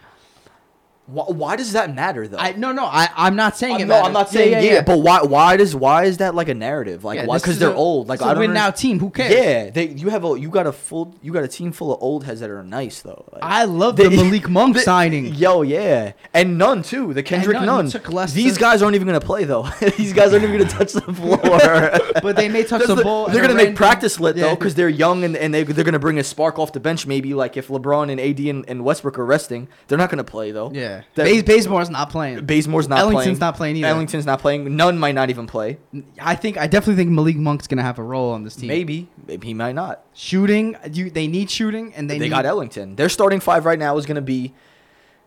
Why, why does that matter though? I no no I I'm not saying Uh, it. no, I'm not saying yeah, but why? Why does why is that like a narrative? Like Yeah, why? Because they're a- old. Like I don't win now team. Who cares? Yeah, they you have a you got a full you got a team full of old heads that are nice though. Like, I love they- the Malik (laughs) Monk signing. Yo, yeah, and Nunn too. The Kendrick Nunn, he Nunn. took These guys aren't even gonna play though. (laughs) These guys aren't even gonna touch the floor. (laughs) But they may touch That's the the- ball. They're gonna make random- practice lit though because they're young and, and they they're gonna bring a spark off the bench. Maybe like if LeBron and AD and, and Westbrook are resting, they're not gonna play though. Yeah, That- Baze, Bazemore's not playing. Bazemore's not playing. Ellington's playing. not playing either. Ellington's not playing. Nunn might not even play. I think I definitely think Malik Monk's gonna have a role on this team. Maybe. Maybe he might not. shooting. You they need shooting and they, They, need, got Ellington. Their starting five right now is going to be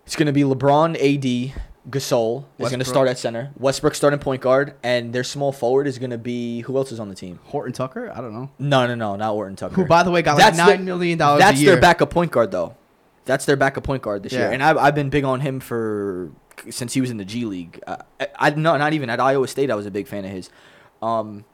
it's to be LeBron, AD, Gasol is going to start at center. Westbrook starting point guard, and their small forward is going to be who else is on the team? Horton Tucker. I don't know. No, no, no, not Horton Tucker. Who by the way got like That's nine the- million dollars. That's a year. their backup point guard though. That's their backup point guard this year, and I've, I've been big on him for since he was in the G League. Uh, I, I no, not even at Iowa State. I was a big fan of his. Um,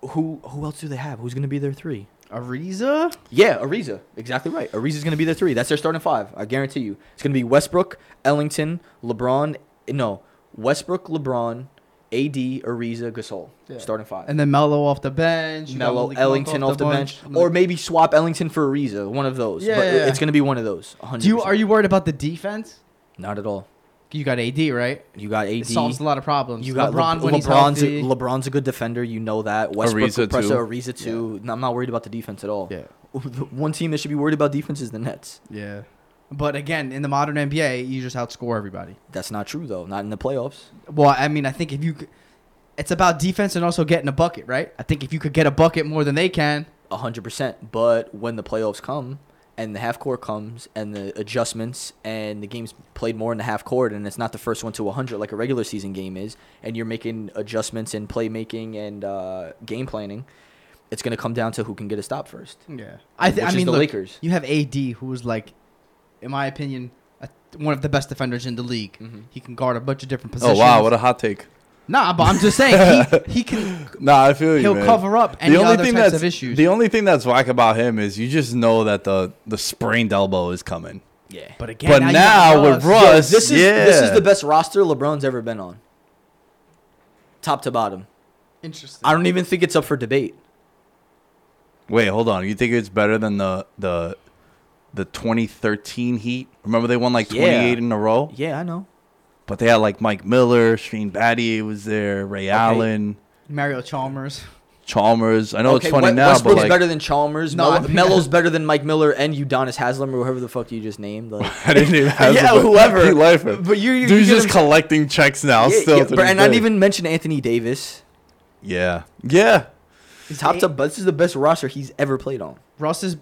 who who else do they have? Who's going to be their three? Ariza. Yeah, Ariza. Exactly right. Ariza's going to be their three. That's their starting five. I guarantee you. It's going to be Westbrook, Ellington, LeBron. No, Westbrook, LeBron, AD, Ariza, Gasol. Yeah. Starting five. And then Melo off the bench. Melo, Malik Monk Ellington off the bench, bunch. or maybe swap Ellington for Ariza. One of those. Yeah, but yeah, yeah. it's going to be one of those. 100%. Do you are you worried about the defense? Not at all. You got AD right. You got AD. It solves a lot of problems. You got LeBron LeBron. when he's LeBron's healthy. a, LeBron's a good defender. You know that. Westbrook, Ariza, Ariza, too. Ariza too. No, I'm not worried about the defense at all. Yeah. (laughs) One team that should be worried about defense is the Nets. yeah. But again, in the modern NBA, you just outscore everybody. That's not true though. Not in the playoffs. Well, I mean, I think if you, it's about defense and also getting a bucket, right? I think if you could get a bucket more than they can, A hundred percent. But when the playoffs come and the half court comes and the adjustments and the game's played more in the half court and it's not the first one to 100 like a regular season game is, and you're making adjustments in playmaking and uh, game planning, it's gonna come down to who can get a stop first. yeah. I, th- I mean, the look, Lakers. You have AD, who was like, in my opinion, a, one of the best defenders in the league. Mhm. He can guard a bunch of different positions. Oh wow, what a hot take. nah, but I'm just saying he, (laughs) he can Nah, I feel you. he'll man. cover up any the only other thing types that's of issues. the only thing that's whack about him is you just know that the the sprained elbow is coming. Yeah. but again, But you now got with Russ. Russ- Yo, this is this is the best roster LeBron's ever been on. Top to bottom. interesting. I don't even think it's up for debate. Wait, hold on. You think it's better than the the the 2013 Heat? Remember they won like Yeah. 28 in a row, Yeah, I know. but they had like Mike Miller, Shane Battier was there, Ray Allen, Mario Chalmers. Chalmers. I know it's funny Wes- now, but Westbrook's like better than Chalmers. No, I Melo- (laughs) Melo's better than Mike Miller and Udonis Haslem or whoever the fuck you just named. Like, (laughs) I didn't even have yeah, whoever. He laughing. But you, you Dude's you get just him- collecting checks now. Yeah, still, yeah, to but- this and not even mention Anthony Davis. Yeah, yeah. He's top to, but this is the best roster he's ever played on. Russ is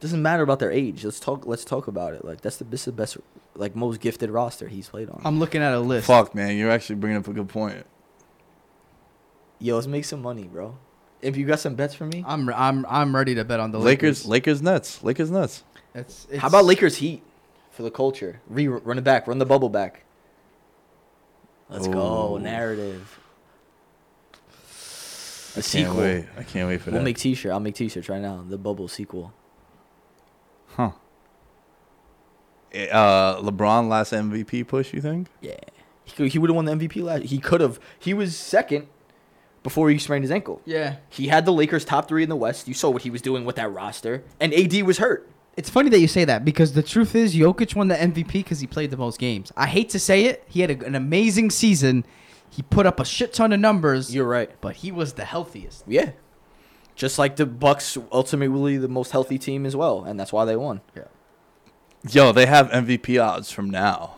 Doesn't matter about their age. Let's talk. Let's talk about it. Like that's the this is the best, like most gifted roster he's played on. I'm looking at a list. Fuck, man, you're actually bringing up a good point. Yo, let's make some money, bro. If you got some bets for me, I'm I'm I'm ready to bet on the Lakers, Lakers. Lakers, Nets, Lakers, Nets. It's, it's, how about Lakers Heat for the culture? Re- run it back. Run the bubble back. Let's go Ooh. narrative. I A can't sequel. wait. I can't wait for that. We'll make t-shirt. I'll make t-shirts right now. The bubble sequel. Huh? Eh, Uh, LeBron last MVP push. You think? Yeah, he could, he would have won the MVP last. He could have. He was second before he sprained his ankle. Yeah. He had the Lakers top three in the West. You saw what he was doing with that roster, and AD was hurt. It's funny that you say that because the truth is Jokic won the MVP because he played the most games. I hate to say it. He had a, an amazing season. He put up a shit ton of numbers, You're right. but he was the healthiest. Yeah, just like the Bucks, ultimately the most healthy team as well, and that's why they won. Yeah. Yo, they have MVP odds from now.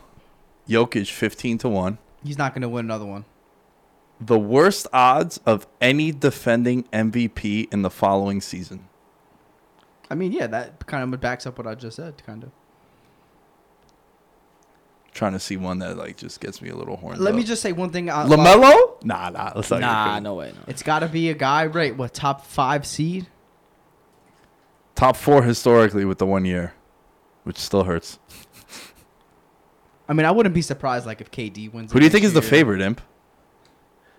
Jokic fifteen to one. He's not going to win another one. The worst odds of any defending MVP in the following season. I mean, yeah, that kind of backs up what I just said, kind of. Trying to see one that like just gets me a little horned. Let me just say one thing. uh, Lamelo? Nah, nah. Let's not Nah, no way. No. It's got to be a guy, right? What top five seed? Top four historically with the one year, which still hurts. (laughs) I mean, I wouldn't be surprised like if KD wins. Who do you think next is the favorite, Imp?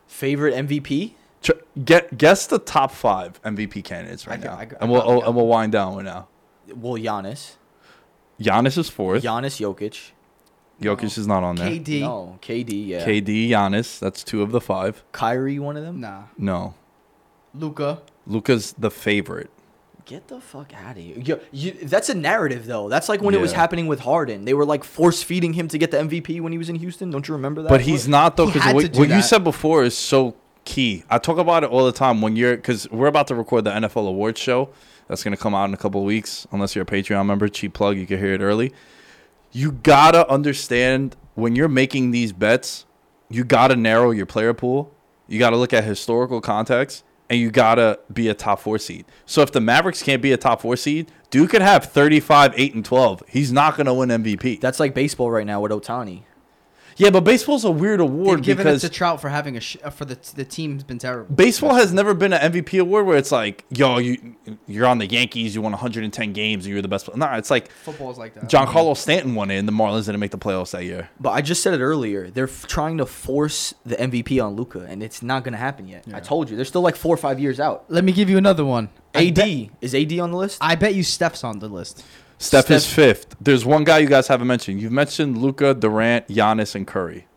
Favorite MVP? Tr- Get guess the top five MVP candidates right I now, I got- and we'll probably oh, and we'll wind down right now. Well, Giannis. Giannis is fourth. Giannis Jokic. Jokic is not on there. KD. No, KD. Yeah. KD, Giannis. That's two of the five. Kyrie, one of them. Nah. No, Luka. Luka's the favorite. Get the fuck out of here. You, you, that's a narrative, though. That's like when it was Yeah. happening with Harden. They were like force feeding him to get the MVP when he was in Houston. Don't you remember that? But he's not though, He because had what, do what you that. said before is so key. I talk about it all the time when you're because we're about to record the NFL awards show that's gonna come out in a couple of weeks. Unless you're a Patreon member, cheap plug, you can hear it early. You gotta understand when you're making these bets, you gotta narrow your player pool. You gotta look at historical context. And you gotta be a top four seed. So if the Mavericks can't be a top four seed, Duke could have 35, 8, and 12. He's not gonna win MVP. That's like baseball right now with Ohtani. Yeah, but baseball's a weird award They've given it because to Trout for having a sh- uh, for the the team's been terrible. baseball has never been an MVP award where it's like, yo, you you're on the Yankees, you won 110 games, and you're the best. player. No, it's like Football's like that. John Carlos Stanton won it, and the Marlins didn't make the playoffs that year. But I just said it earlier. They're f- trying to force the MVP on Luka, and it's not going to happen yet. I told you. They're still like four or five years out. Let me give you another one. I AD. bet, is AD on the list? I bet you Steph's on the list. Steph, is fifth. There's one guy you guys haven't mentioned. You've mentioned Luka, Durant, Giannis, and Curry.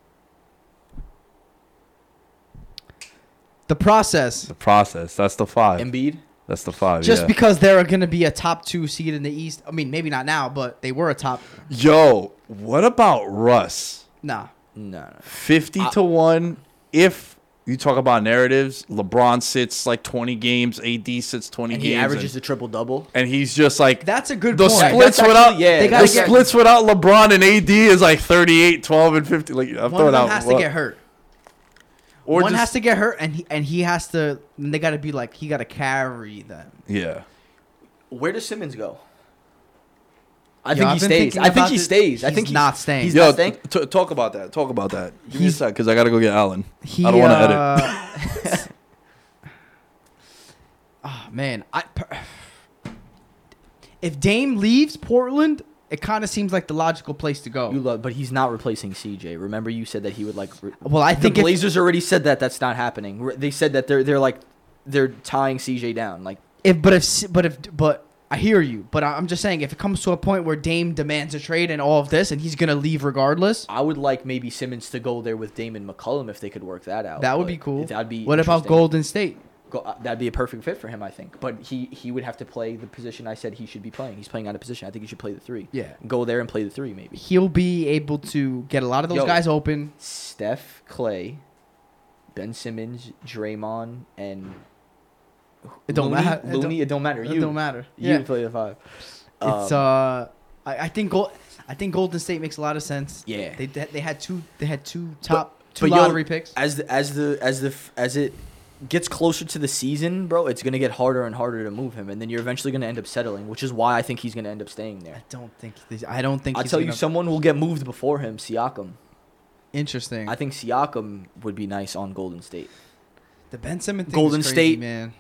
The process. The process. That's the five. Embiid? That's the five. Just yeah. because they're going to be a top two seed in the East. I mean, maybe not now, but they were a top. Yo, what about Russ? Nah. No, no. 50 to 1 if you talk about narratives lebron sits like 20 games ad sits 20 And games he averages and, the triple double. and he's just like That's a good the point. splits That's without actually- yeah, They the get- splits without lebron and ad is like 38 12 and 50 like i'm One of throwing them out has what- to get hurt. or One just, has to get hurt, and he and he has to. And they got to be like he got to carry them. yeah Where does Simmons go? I Yo, think I've he been stays. thinking I think about he this- stays. I he's think not staying. He's yo not staying. t- talk about that talk about that give me a He's- sec because i gotta go get alan He, i don't want to edit uh, oh (laughs) man, I. Per, if Dame leaves Portland, it kind of seems like the logical place to go. You love, but he's not replacing CJ. Remember, you said that he would like. Re- well, I the think if, Blazers already said that that's not happening. Re- They said that they're they're like they're tying CJ down. Like if but if S- but if but I hear you, but I'm just saying if it comes to a point where Dame demands a trade and all of this, and he's gonna leave regardless, I would like maybe Simmons to go there with Damon McCollum if they could work that out. that would be cool. That'd be. What about. Golden State? Go, uh, that'd be a perfect fit for him, I think. But he he would have to play the position I said he should be playing. He's playing out of position. I think he should play the three. Yeah. Go there and play the three, maybe. He'll be able to get a lot of those Yo. guys open. Steph, Klay, Ben Simmons, Draymond, and It don't matter. It Looney, it don't matter. It You don't matter. You Yeah, play the five. it's Um, uh, I, I think Gold, I think Golden State makes a lot of sense. Yeah. they they they had two they had two top two but yo, lottery picks. as the as the as the as it gets closer to the season, bro, it's gonna get harder and harder to move him, and then you're eventually gonna end up settling, which is why I think he's gonna end up staying there. I don't think I don't think I'll tell you, someone will get moved before him. Siakam. interesting. I think Siakam would be nice on Golden State. the Ben Simmons thing Golden is crazy, State, man.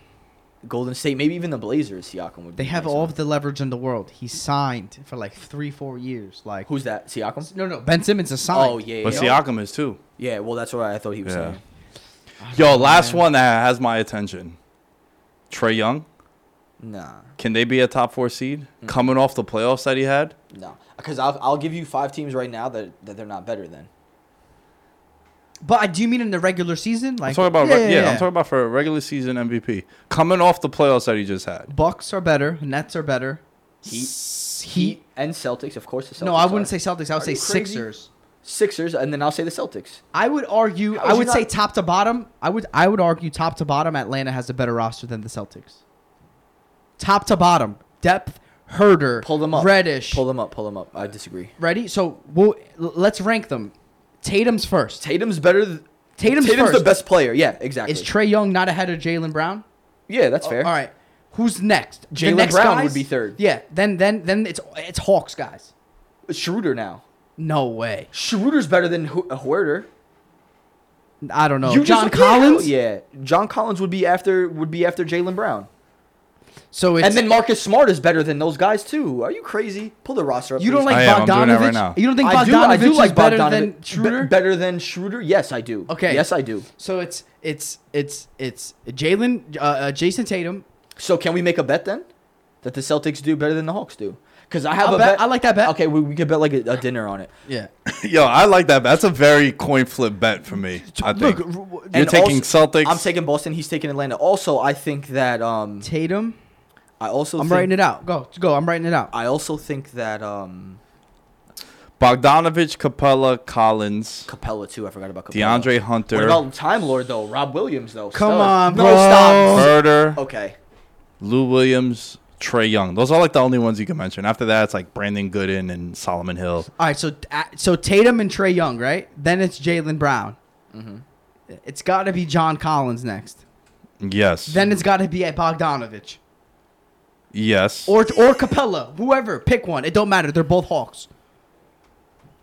Golden State, maybe even the Blazers. Siakam would. They be have nice all of the leverage in the world. He's signed for like three, four years. Like Who's that? Siakam. no, no. Ben Simmons is signed. Oh yeah, but yeah. siakam is too Yeah, well, that's what I thought he was Yeah. saying. yo last one that has my attention trae young Nah, can they be a top four seed Mm. coming off the playoffs that he had no, because I'll I'll give you five teams right now that that they're not better than. But uh, do you mean in the regular season? Like I'm talking about yeah, I'm talking about for a regular season MVP coming off the playoffs that he just had. Bucks are better. Nets are better. Heat, Heat and Celtics, of course. The Celtics No, I wouldn't are. say Celtics. I would Are say? Sixers. Sixers, and then I'll say the Celtics. I would argue. I would you say not- top to bottom. I would. I would argue top to bottom. Atlanta has a better roster than the Celtics. Top to bottom, depth. Huerter, Pull them up. Reddish, Pull them up. Pull them up. I disagree. ready. So we'll let's rank them. Tatum's first. Tatum's better. Th- Tatum's, Tatum's first. the best player. Yeah, exactly. Is Trae Young not ahead of Jaylen Brown? yeah, that's fair. All right. Who's next? The Jalen next Brown guys? would be third. Yeah. Then then then it's it's Hawks guys. Schroeder now. No way. Schroeder's better than uh, Huerter. I don't know. You John just- Collins. Yeah, yeah, John Collins would be after would be after Jaylen Brown, So it's and then Marcus Smart is better than those guys too. Are you crazy? Pull the roster up. you don't please. like I am, I'm doing Bogdanovich. right now. You don't think I do. Bogdanovich I do like is better Bogdanovich. than Be- Schroeder? better than Schroeder? Yes, I do. Okay. Yes, I do. So it's it's it's it's Jalen, uh, uh, Jayson Tatum. So can we make a bet then that the Celtics do better than the Hawks do? Because I have I'll a bet- bet. I like that bet. Okay, we, we could bet like a, a dinner on it. Yeah. (laughs) Yo, I like that. That's a very coin flip bet for me. I think Look, you're taking also- Celtics. I'm taking Boston. He's taking Atlanta. Also, I think that um, Tatum. I also I'm think, writing it out. Go, go. I'm writing it out. I also think that um, Bogdanovich, Capela, Collins, Capela too. I forgot about Capela. DeAndre Hunter, What about Time Lord though? Rob Williams though. Come Stud. on, no bro. stop. Huerter, Okay. Lou Williams, Trae Young. Those are like the only ones you can mention. After that, it's like Brandon Goodwin and Solomon Hill. All right, so uh, so Tatum and Trae Young, right? Then it's Jaylen Brown. Mm-hmm. It's got to be John Collins next. Yes. Then it's got to be Bogdanovich yes. or or Capela, whoever. Pick one. It don't matter. They're both Hawks.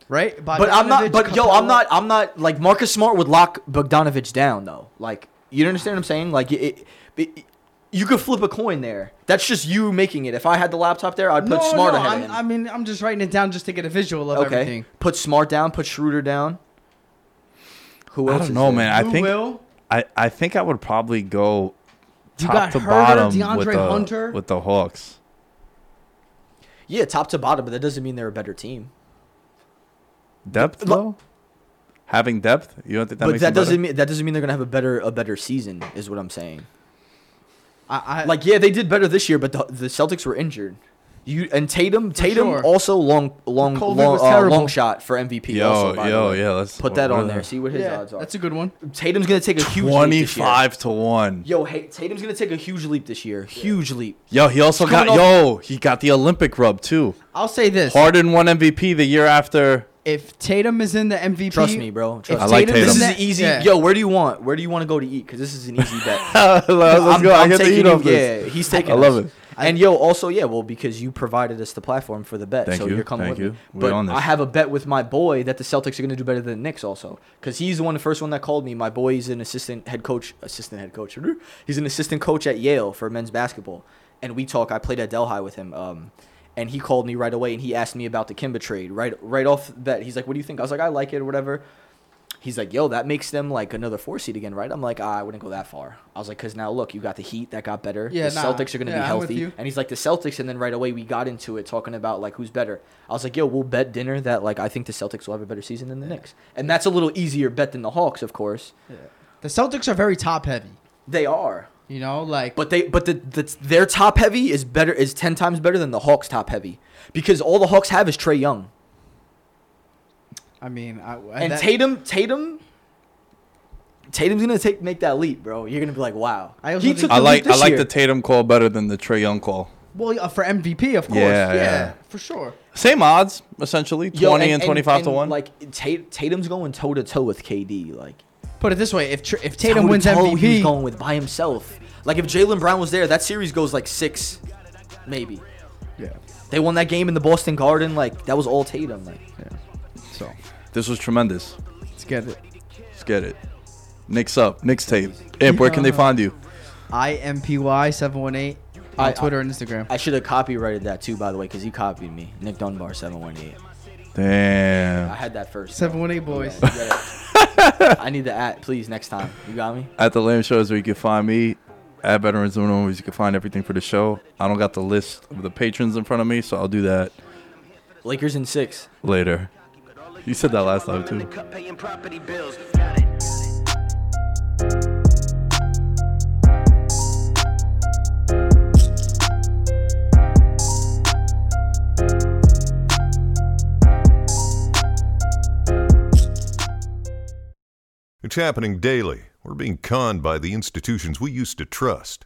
Right? But I'm not. Bogdanovich, But yo, Capela. I'm not. I'm not like Marcus Smart would lock Bogdanovich down though. Like you understand what I'm saying? Like it, it, you could flip a coin there. That's just you making it. If I had the laptop there, I'd put No, Smart no, ahead I'm, of him. I mean, I'm just writing it down just to get a visual of okay. everything. Put Smart down. Put Schroeder down. Who else? I else? don't is know, there? man. I Who think will? I, I think I would probably go You top got to Huerter, bottom with DeAndre the Hunter. with the Hawks. Yeah, top to bottom, but that doesn't mean they're a better team. Depth Lo- though. Having depth, you don't think that but makes that them better? doesn't mean that doesn't mean they're gonna have a better a better season. Is what I'm saying. I, I, Like yeah, they did better this year, but the, the Celtics were injured. You and Tatum, Tatum sure. also long long COVID long, uh, long shot for MVP. Yo, also, by the yo, way. yeah. Let's Put that on there. See what his yeah, odds are. that's a good one. Tatum's gonna take a huge leap this year. Twenty-five to one. Yo, hey, Tatum's gonna take a huge leap this year. Huge leap. Yo, he also He's got coming yo. He got the Olympic rub too. I'll say this: Harden won MVP the year after. if Tatum is in the MVP, Trust me, bro. if Trust I me. like Tatum's Tatum. This is the- an easy. yeah. Yo, where do you want? Where do you want to go to eat? Because this is an easy bet. (laughs) Let's I'm, go. I I'm get to taking eat him. off this. Yeah, he's taking. I love us. it. And yo, also yeah, well because you provided us the platform for the bet, Thank so you, are coming thank with you. me. We're But on this. I have a bet with my boy that the Celtics are going to do better than the Knicks also, because he's the one, the first one that called me. My boy, he's an assistant head coach, assistant head coach. (laughs) He's an assistant coach at Yale for men's basketball, and we talk. I played at Delhi with him. Um, and he called me right away and he asked me about the Kemba trade right right off the bat. He's like, "What do you think?" I was like, "I like it or whatever." He's like, "Yo, that makes them like another four seed again, right?" I'm like, ah, "I wouldn't go that far." I was like, "Cause now look, you got the Heat that got better. Yeah, the nah. Celtics are gonna Yeah, be healthy." And he's like, "The Celtics," and then right away we got into it talking about like who's better. I was like, "Yo, we'll bet dinner that like I think the Celtics will have a better season than the Knicks," and that's a little easier bet than the Hawks, of course. Yeah. the Celtics are very top heavy. They are, You know, like but they but the, the their top heavy is better is ten times better than the Hawks top heavy because all the Hawks have is Trae Young I mean, I, and that- Tatum Tatum. Tatum's gonna take make that leap, bro. You're gonna be like, wow. I also he think- took I like leap I like year. the Tatum call better than the Trae Young call. well uh, for MVP, of course. Yeah, Yeah, yeah. for sure. Same odds essentially, Yo, twenty and, twenty five to one. Like Tatum's going toe to toe with KD. Like Put it this way: if Tr- if Tatum wins toe He's MVP, going with by himself. Like if Jaylen Brown was there, that series goes like six, maybe. yeah. They won that game in the Boston Garden. Like that was all Tatum. Like yeah. So this was tremendous. let's get it. Let's get it. Knicks up. Knicks tape. Imp, where can they find you? I M P Y seven one eight on I- Twitter and Instagram. I should have copyrighted that too, by the way, because you copied me. Nick Dunbar seven one eight. Damn. I had that first. Seven one eight boys. Yeah, I need the at, please, next time. You got me? At the Lamb Show is where you can find me. At Veterans Zone Movies, you can find everything for the show. I don't got the list of the patrons in front of me, so I'll do that Lakers in six. later. (laughs) You said that last time too. It's happening daily. We're being conned by the institutions we used to trust.